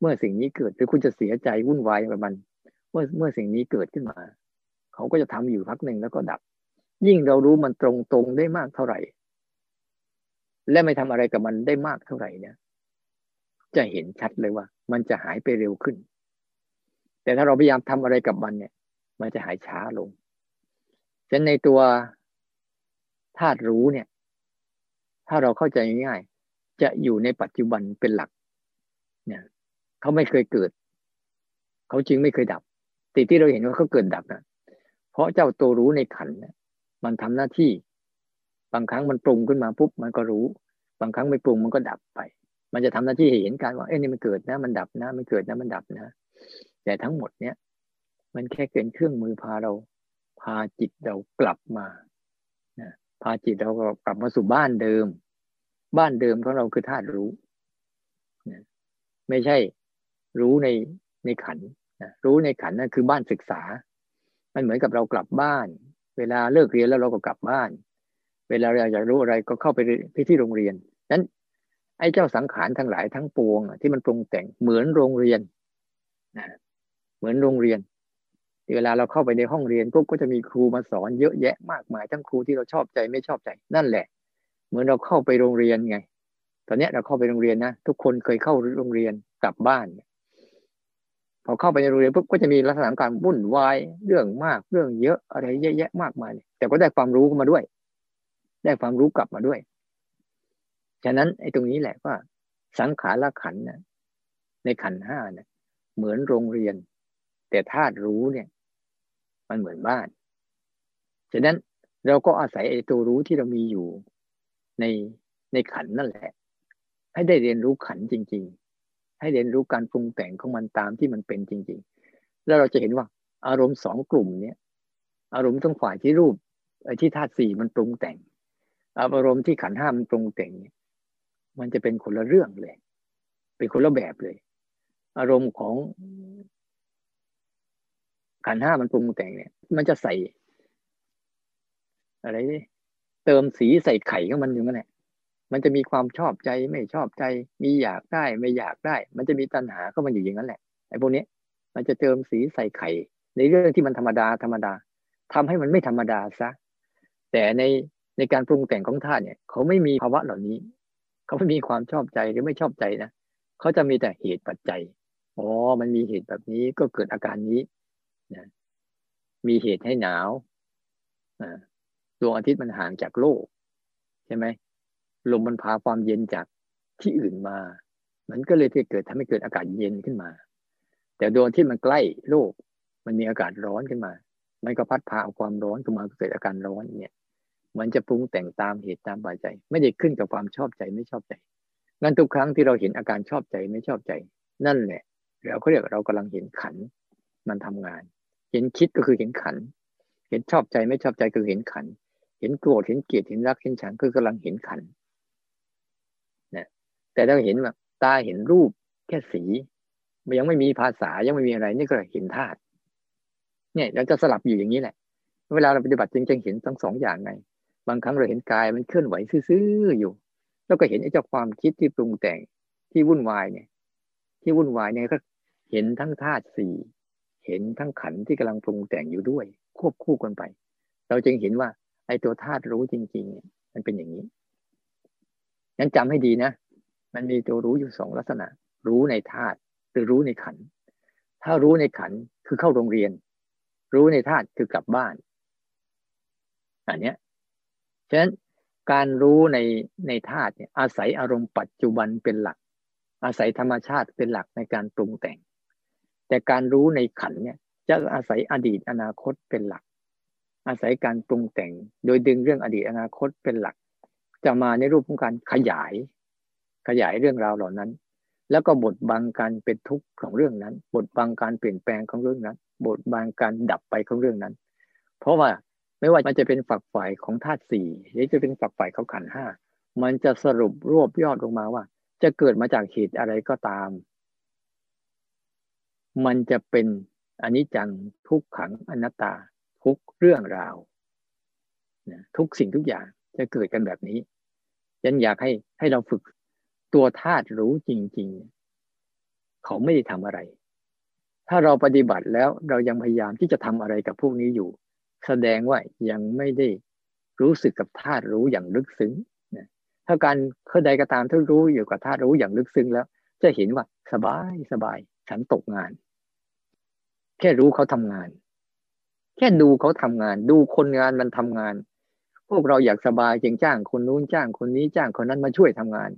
เมื่อสิ่งนี้เกิดหรือคุณจะเสียใจวุ่นวายกับมัน เมื่อเมื่อสิ่งนี้เกิดขึ้นมา เขาก็จะทำอยู่พักหนึ่งแล้วก็ดับ ยิ่งเรารู้มันตรงตรงได้มากเท่าไหร่ และไม่ทำอะไรกับมันได้มากเท่าไหร่เนี่ยจะเห็นชัดเลยว่า มันจะหายไปเร็วขึ้น แต่ถ้าเราพยายามทำอะไรกับมันเนี่ย มันจะหายช้าลงฉะนั้นในตัวธาตุรู้เนี่ย ถ้าเราเข้าใจง่ายๆจะอยู่ในปัจจุบันเป็นหลัก เนี่ยเขาไม่เคยเกิด เขาจึงไม่เคยดับติที่เราเห็นว่าเขาเกิดดับนะเพราะเจ้าตัวรู้ในขันเนี่ยมันทำหน้าที่ บางครั้งมันปรุงขึ้นมาปุ๊บมันก็รู้ บางครั้งไม่ปรุงมันก็ดับไป มันจะทำหน้าที่เห็นการว่าเอ้ยนี่มันเกิดนะ มันดับนะ มันเกิดนะมันดับนะ แต่ทั้งหมดเนี้ย มันแค่เป็นเครื่องมือพาเรา พาจิตเรากลับมานะพาจิตเรากลับมาสู่บ้านเดิม บ้านเดิมของเราคือธาตุรู้นะไม่ใช่รู้ในในขันนะรู้ในขันนั่นคือบ้านศึกษา มันเหมือนกับเรากลับบ้าน เวลาเลิกเรียนแล้วเราก็กลับบ้าน เวลาเราอยากรู้อะไรก็เข้าไปที่โรงเรียนนั้นไอ้เจ้าสังขารทั้งหลายทั้งปวงที่มันปรุงแต่งเหมือนโรงเรียนนะเหมือนโรงเรียน เวลาเราเข้าไปในห้องเรียนก็จะมีครูมาสอนเยอะแยะมากมายทั้งครูที่เราชอบใจไม่ชอบใจนั่นแหละ เหมือนเราเข้าไปโรงเรียนไง ตอนนี้เราเข้าไปโรงเรียนนะทุกคนเคยเข้าโรงเรียนกลับบ้านพอเข้าไปในโรงเรียนปุ๊บก็จะมีลักษณะการวุ่นวายเรื่องมากเรื่องเยอะอะไรเยอะแยะมากมาย แต่ก็ได้ความรู้มาด้วย ได้ความรู้กลับมาด้วย ฉะนั้นไอ้ตรงนี้แหละว่าสังขารละขันนะในขันห้าเนี่ยเหมือนโรงเรียน แต่ธาตุรู้เนี่ย มันเหมือนบ้านฉะนั้นเราก็อาศัยไอ้ตัวรู้ที่เรามีอยู่ในในขันนั่นแหละ ให้ได้เรียนรู้ขันจริง ๆ ให้เรียนรู้การปรุงแต่งของมันตามที่มันเป็นจริง ๆ แล้วเราจะเห็นว่า อารมณ์สองกลุ่มเนี้ยอารมณ์ทั้งฝ่ายที่รูปไอ้ที่ธาตุสี่มันปรุงแต่ง อารมณ์ที่ขันห้ามันปรุงแต่งเนี่ยมันจะเป็นคนละเรื่องเลย เป็นคนละแบบเลย อารมณ์ของ ขันห้ามันปรุงแต่งเนี่ย มันจะใส่ อะไรเติมสีใส่ไข่ของมันอยู่นั่นแหละมันจะมีความชอบใจไม่ชอบใจ มีอยากได้ไม่อยากได้ มันจะมีตัณหาเข้ามาอยู่อย่างนั้นแหละไอ้พวกนี้มันจะเติมสีใส่ไข่ ในเรื่องที่มันธรรมดาธรรมดาทำให้มันไม่ธรรมดาซะแต่ในในการปรุงแต่งของธาตุเนี่ย เขาไม่มีภาวะเหล่านี้ เขาไม่มีความชอบใจหรือไม่ชอบใจนะเขาจะมีแต่เหตุปัจจัยอ๋อมันมีเหตุแบบนี้ก็เกิดอาการนี้ นะมีเหตุให้หนาวดวงอาทิตย์มันห่างจากโลก ใช่ไหมลมมันพาความเย็นจากที่อื่นมา มันก็เลยที่เกิดทำให้เกิดอากาศเย็นขึ้นมา แต่ดวงที่มันใกล้โลก มันมีอากาศร้อนขึ้นมา มันก็พัดพาเอาความร้อนขึ้นมาเกิดอาการร้อนเนี่ย มันจะปรุงแต่งตามเหตุตามปัจจัย ไม่ได้ขึ้นกับความชอบใจไม่ชอบใจงั้นทุกครั้งที่เราเห็นอาการชอบใจไม่ชอบใจ นั่นแหละเราเขาเรียกเรากำลังเห็นขันมันทำงาน เห็นคิดก็คือเห็นขัน เห็นชอบใจไม่ชอบใจคือเห็นขัน เห็นโกรธเห็นเกลียดเห็นรักเห็นชังคือกำลังเห็นขันแต่ถ้าเห็นแบบตาเห็นรูปแค่สีมันยังไม่มีภาษายังไม่มีอะไร นี่ก็เห็นธาตุเนี่ยเราจะสลับอยู่อย่างนี้แหละ เวลาเราปฏิบัติจริงๆเห็นทั้งสองอย่างไง บางครั้งเราเห็นกายมันเคลื่อนไหวซื่อๆอยู่ แล้วก็เห็นไอ้เจ้าความคิดที่ปรุงแต่งที่วุ่นวายเนี่ย ที่วุ่นวายเนี่ยก็เห็นทั้งธาตุสี่ เห็นทั้งขันที่กำลังปรุงแต่งอยู่ด้วย ควบคู่กันไป เราจึงเห็นว่า ไอ้ตัวธาตุรู้จริง ๆ มันเป็นอย่างนี้งั้นจำให้ดีนะ มันมีตัวรู้อยู่สองลักษณะ รู้ในธาตุหรือรู้ในขัน ถ้ารู้ในขันคือเข้าโรงเรียน รู้ในธาตุคือกลับบ้าน อันเนี้ยฉะนั้นการรู้ในในธาตุเนี่ยอาศัยอารมณ์ปัจจุบันเป็นหลัก อาศัยธรรมชาติเป็นหลักในการปรุงแต่ง แต่การรู้ในขันเนี่ยจะอาศัยอดีตอนาคตเป็นหลัก อาศัยการปรุงแต่ง โดยดึงเรื่องอดีตอนาคตเป็นหลัก จะมาในรูปของการขยาย ขยายเรื่องราวเหล่านั้น แล้วก็บทบังการเป็นทุกข์ของเรื่องนั้น บทบังการเปลี่ยนแปลงของเรื่องนั้น บทบังการดับไปของเรื่องนั้น เพราะว่าไม่ว่ามันจะเป็นฝักฝ่ายของธาตุสี่หรือจะเป็นฝักฝ่ายของขันห้ามันจะสรุปรวบยอดลงมาว่า จะเกิดมาจากเหตุอะไรก็ตาม มันจะเป็นอนิจจังทุกขังอนัตตา ทุกเรื่องราวทุกสิ่งทุกอย่างจะเกิดกันแบบนี้ฉันอยากให้ให้เราฝึกตัวธาตุรู้จริง ๆ เขาไม่ได้ทำอะไร ถ้าเราปฏิบัติแล้วเรายังพยายามที่จะทำอะไรกับพวกนี้อยู่ แสดงว่ายังไม่ได้รู้สึกกับธาตุรู้อย่างลึกซึ้งถ้าการเข้าใดก็ตามที่รู้อยู่กับธาตุรู้อย่างลึกซึ้งแล้ว จะเห็นว่าสบายสบายฉันตกงาน แค่รู้เขาทำงาน แค่ดูเขาทำงาน ดูคนงานมันทำงาน พวกเราอยากสบายจึงจ้างคนนู้นจ้างคนนี้จ้างคนนั้นมาช่วยทำงาน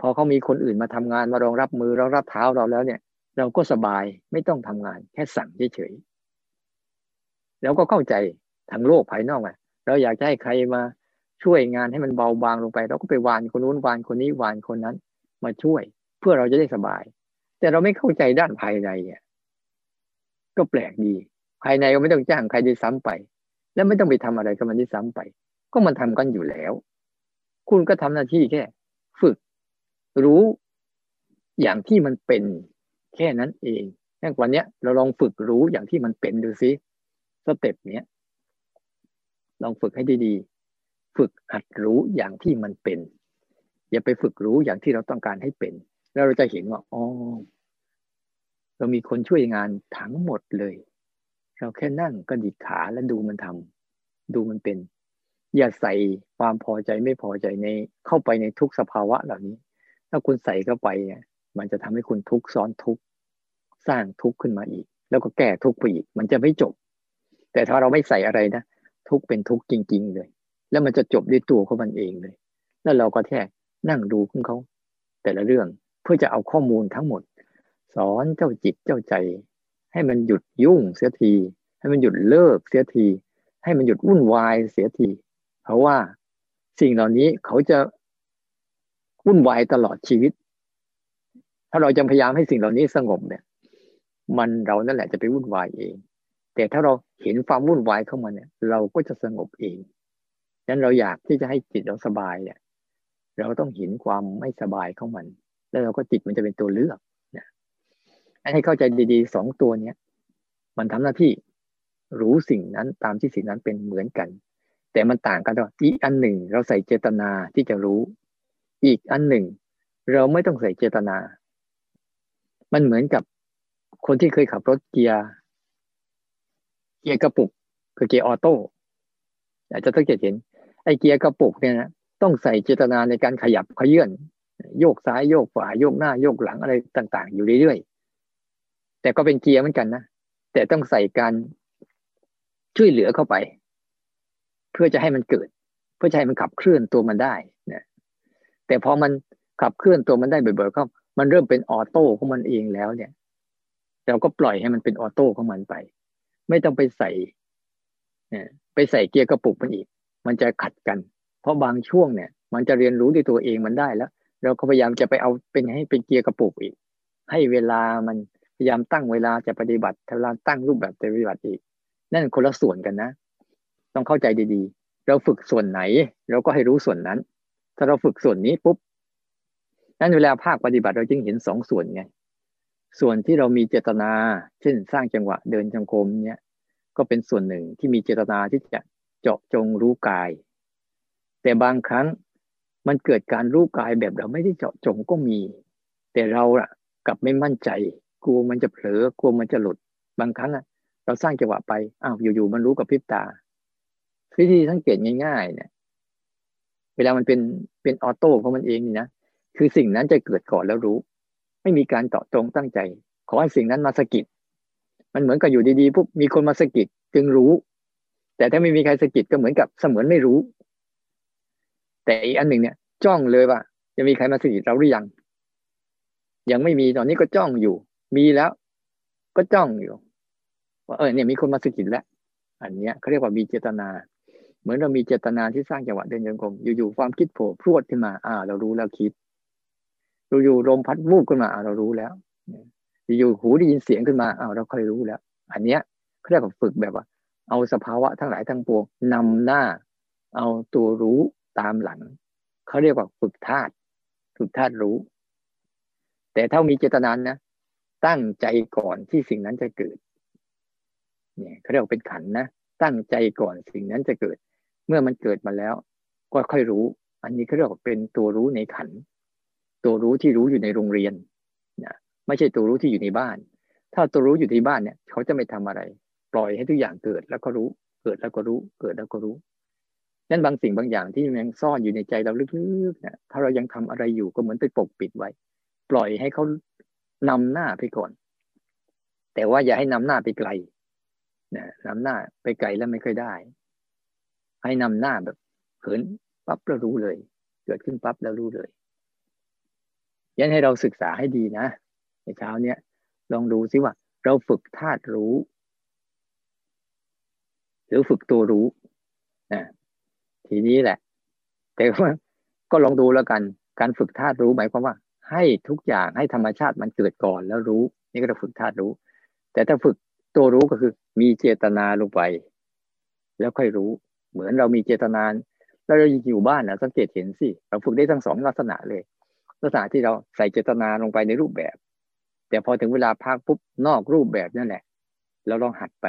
พอเขามีคนอื่นมาทำงานมารองรับมือรองรับเท้าเราแล้วเนี่ย เราก็สบายไม่ต้องทำงาน แค่สั่งเฉยๆแล้วก็เข้าใจทางโลกภายนอกอะเราอยากจะให้ใครมาช่วยงานให้มันเบาบางลงไป เราก็ไปวานคนนู้นวานคนนี้วานคนนั้น มาช่วย เพื่อเราจะได้สบาย แต่เราไม่เข้าใจด้านภายในเนี่ย ก็แปลกดี ภายในก็ไม่ต้องจ้างใครได้ซ้ำไป แล้วไม่ต้องไปทำอะไรกับมันได้ซ้ำไป ก็มันทำกันอยู่แล้ว คุณก็ทำหน้าที่แค่ ฝึก รู้อย่างที่มันเป็นแค่นั้นเองแค่วันนี้เราลองฝึกรู้อย่างที่มันเป็นดูซิ step เนี้ยลองฝึกให้ดีๆ ฝึกหัดรู้อย่างที่มันเป็น อย่าไปฝึกรู้อย่างที่เราต้องการให้เป็น แล้วเราจะเห็นว่าอ๋อ เรามีคนช่วยงานทั้งหมดเลย เราแค่นั่งก็ดิดขาแล้วดูมันทำดูมันเป็น อย่าใส่ความพอใจไม่พอใจในเข้าไปในทุกสภาวะเหล่านี้ ถ้าคุณใส่เข้าไปเนี่ยมันจะทำให้คุณทุกข์ซ้อนทุกข์สร้างทุกข์ขึ้นมาอีก แล้วก็แก้ทุกข์ไปอีก มันจะไม่จบ แต่ถ้าเราไม่ใส่อะไรนะ ทุกข์เป็นทุกข์จริง ๆ เลย แล้วมันจะจบด้วยตัวของมันเองเลย แล้วเราก็แค่นั่งดูของเขา แต่ละเรื่องเพื่อจะเอาข้อมูลทั้งหมด สอนเจ้าจิตเจ้าใจ ให้มันหยุดยุ่งเสียที ให้มันหยุดเลิกเสียที ให้มันหยุดวุ่นวายเสียที เพราะว่าสิ่งเหล่านี้เขาจะวุ่นวายตลอดชีวิต ถ้าเราจะพยายามให้สิ่งเหล่านี้สงบเนี่ย มันเรานั่นแหละจะไปวุ่นวายเอง แต่ถ้าเราเห็นความวุ่นวายเข้ามาเนี่ย เราก็จะสงบเองฉะนั้นเราอยากที่จะให้จิตเราสบายเนี่ย เราต้องเห็นความไม่สบายของมัน แล้วเราก็จิตมันจะเป็นตัวเลือก ให้เข้าใจดีๆสองตัวเนี้ยมันทำหน้าที่รู้สิ่งนั้นตามที่สิ่งนั้นเป็นเหมือนกัน แต่มันต่างกันว่าอีกอันหนึ่ง เราใส่เจตนาที่จะรู้ อีกอันหนึ่ง เราไม่ต้องใส่เจตนา มันเหมือนกับคนที่เคยขับรถเกียร์เกียร์กระปุกคือเกียร์ออโต้อาจจะต้องเห็นไอเกียร์กระปุกเนี่ยนะต้องใส่เจตนาในการขยับขยื่นโยกซ้ายโยกขวาโยกหน้าโยกหลังอะไรต่าง ๆ อยู่เรื่อยๆ แต่ก็เป็นเกียร์เหมือนกันนะแต่ต้องใส่การช่วยเหลือเข้าไป เพื่อจะให้มันเกิด เพื่อจะให้มันขับเคลื่อนตัวมันได้นะแต่พอมันขับเคลื่อนตัวมันได้บ่อยๆก็มันเริ่มเป็นออโต้ของมันเองแล้วเนี่ยเราก็ปล่อยให้มันเป็นออโต้ของมันไป ไม่ต้องไปใส่ไปใส่เกียร์กระปุกมันอีก มันจะขัดกัน เพราะบางช่วงเนี่ย มันจะเรียนรู้ด้วยตัวเองมันได้แล้ว เราก็พยายามจะไปเอาเป็นให้เป็นเกียร์กระปุกอีก ให้เวลามัน ยายามตั้งเวลาจะปฏิบัติเวลาตั้งรูปแบบปฏิบัติอีก นั่นคนละส่วนกันนะ ต้องเข้าใจดีๆ เราฝึกส่วนไหน เราก็ให้รู้ส่วนนั้น ถ้าเราฝึกส่วนนี้ปุ๊บนั่นเวลาภาคปฏิบัติเราจึงเห็นสองส่วนไง ส่วนที่เรามีเจตนา เช่น สร้างจังหวะเดินจงกรมเนี่ย ก็เป็นส่วนหนึ่งที่มีเจตนาที่จะเจาะจงรู้กาย แต่บางครั้งมันเกิดการรู้กายแบบเราไม่ได้เจาะจงก็มี แต่เราอะกลับไม่มั่นใจ กลัวมันจะเผลอกลัวมันจะหลุด บางครั้งอะเราสร้างจังหวะไปอ้าวอยู่ๆมันรู้กับพริบตาวิธีสังเกตง่ายๆ เนี่ย เวลามันเป็นเป็นออโต้ของมันเองนี่นะคือสิ่งนั้นจะเกิดก่อนแล้วรู้ ไม่มีการเจาะจงตั้งใจ ขอให้สิ่งนั้นมาสกิดมันเหมือนกับอยู่ดีๆปุ๊บมีคนมาสกิดจึงรู้ แต่ถ้าไม่มีใครสะกิดก็เหมือนกับเสมือนไม่รู้ แต่อีกอันหนึ่งเนี่ย จ้องเลยว่าจะมีใครมาสะกิดเราหรือยัง ยังไม่มีตอนนี้ก็จ้องอยู่ มีแล้ว ก็จ้องอยู่ ว่าเออเนี่ยมีคนมาสกิดแล้ว อันเนี้ยเขาเรียกว่ามีเจตนา เหมือนเรามีเจตนาที่สร้างจังหวะเดินโยงกลมอยู่ๆความคิดโผล่พรวดขึ้นมา อ่า เรารู้แล้วคิดอยู่ๆลมพัดวูบขึ้นมาอ่าเรารู้แล้วอยู่หูได้ยินเสียงขึ้นมาอ่าเราเคยรู้แล้ว อันเนี้ยเขาเรียกว่าฝึกแบบว่า เอาสภาวะทั้งหลายทั้งปวงนำหน้า เอาตัวรู้ตามหลังเขาเรียกว่าฝึกธาตุฝึกธาตุรู้ แต่ถ้ามีเจตนานะ ตั้งใจก่อนที่สิ่งนั้นจะเกิด เนี่ยเขาเรียกว่าเป็นขันนะตั้งใจก่อนสิ่งนั้นจะเกิด เมื่อมันเกิดมาแล้ว ก็ค่อยรู้ อันนี้เขาเรียกว่าเป็นตัวรู้ในขัน ตัวรู้ที่รู้อยู่ในโรงเรียนนะไม่ใช่ตัวรู้ที่อยู่ในบ้าน ถ้าตัวรู้อยู่ในบ้านเนี่ย เขาจะไม่ทำอะไร ปล่อยให้ทุกอย่างเกิดแล้วก็รู้ เกิดแล้วก็รู้ เกิดแล้วก็รู้นั้นบางสิ่งบางอย่างที่ยังซ่อนอยู่ในใจเราลึกๆเนี่ยถ้าเรายังทำอะไรอยู่ก็เหมือนไปปกปิดไว้ ปล่อยให้เขา นำหน้าไปก่อน แต่ว่าอย่าให้นำหน้าไปไกลนะนำหน้าไปไกลแล้วไม่ค่อยได้ ให้นำหน้าแบบเหินปั๊บแล้วรู้เลย เกิดขึ้นปั๊บแล้วรู้เลยยันให้เราศึกษาให้ดีนะ ในเช้าเนี้ยลองดูซิว่า เราฝึกธาตุรู้ หรือฝึกตัวรู้นะทีนี้แหละ แต่ว่าก็ลองดูแล้วกัน การฝึกธาตุรู้หมายความว่า ให้ทุกอย่างให้ธรรมชาติมันเกิดก่อนแล้วรู้ นี่ก็จะฝึกธาตุรู้ แต่ถ้าฝึกตัวรู้ก็คือ มีเจตนาลงไป แล้วค่อยรู้ เหมือนเรามีเจตนาแล้วเราอยู่บ้านนะสังเกตเห็นสิเราฝึกได้ทั้งสองลักษณะเลย ลักษณะที่เราใส่เจตนาลงไปในรูปแบบ แต่พอถึงเวลาพักปุ๊บนอกรูปแบบนั่นแหละเราลองหัดไป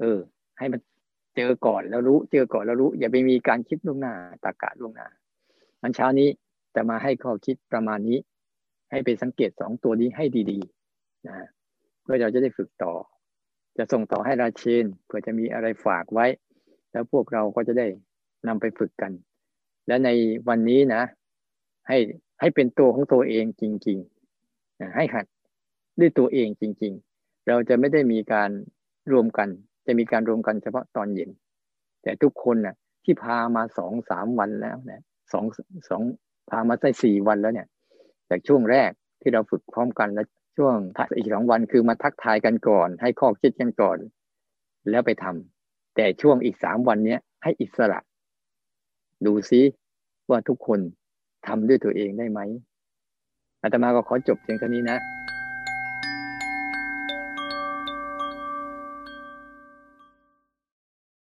เออ ให้มันเจอก่อนแล้วรู้ เจอก่อนแล้วรู้ อย่าไปมีการคิดล่วงหน้าตากาล่วงหน้าอันเช้านี้ จะมาให้ข้อคิดประมาณนี้ ให้ไปสังเกตสองตัวนี้ให้ดีๆนะเพื่อเราจะได้ฝึกต่อ จะส่งต่อให้ราเชนเพื่อจะมีอะไรฝากไว้ แล้วพวกเราก็จะได้นำไปฝึกกัน และในวันนี้นะ ให้ให้เป็นตัวของตัวเองจริงๆนะให้หัดด้วยตัวเองจริง ๆ เราจะไม่ได้มีการรวมกัน จะมีการรวมกันเฉพาะตอนเย็น แต่ทุกคนนะ่ะที่พามาสองสามวันแล้วนะสองสอง พามาได้สี่วันแล้วเนี่ยจากช่วงแรกที่เราฝึกพร้อมกันแล้วช่วงอีกสองวันคือมาทักทายกันก่อน ให้ข้อคิดกันก่อน แล้วไปทำแต่ช่วงอีกสามวันเนี้ยให้อิสระ ดูซิว่าทุกคนทำด้วยตัวเองได้ไหมอาตมาก็ขอจบเพียงเท่านี้นะ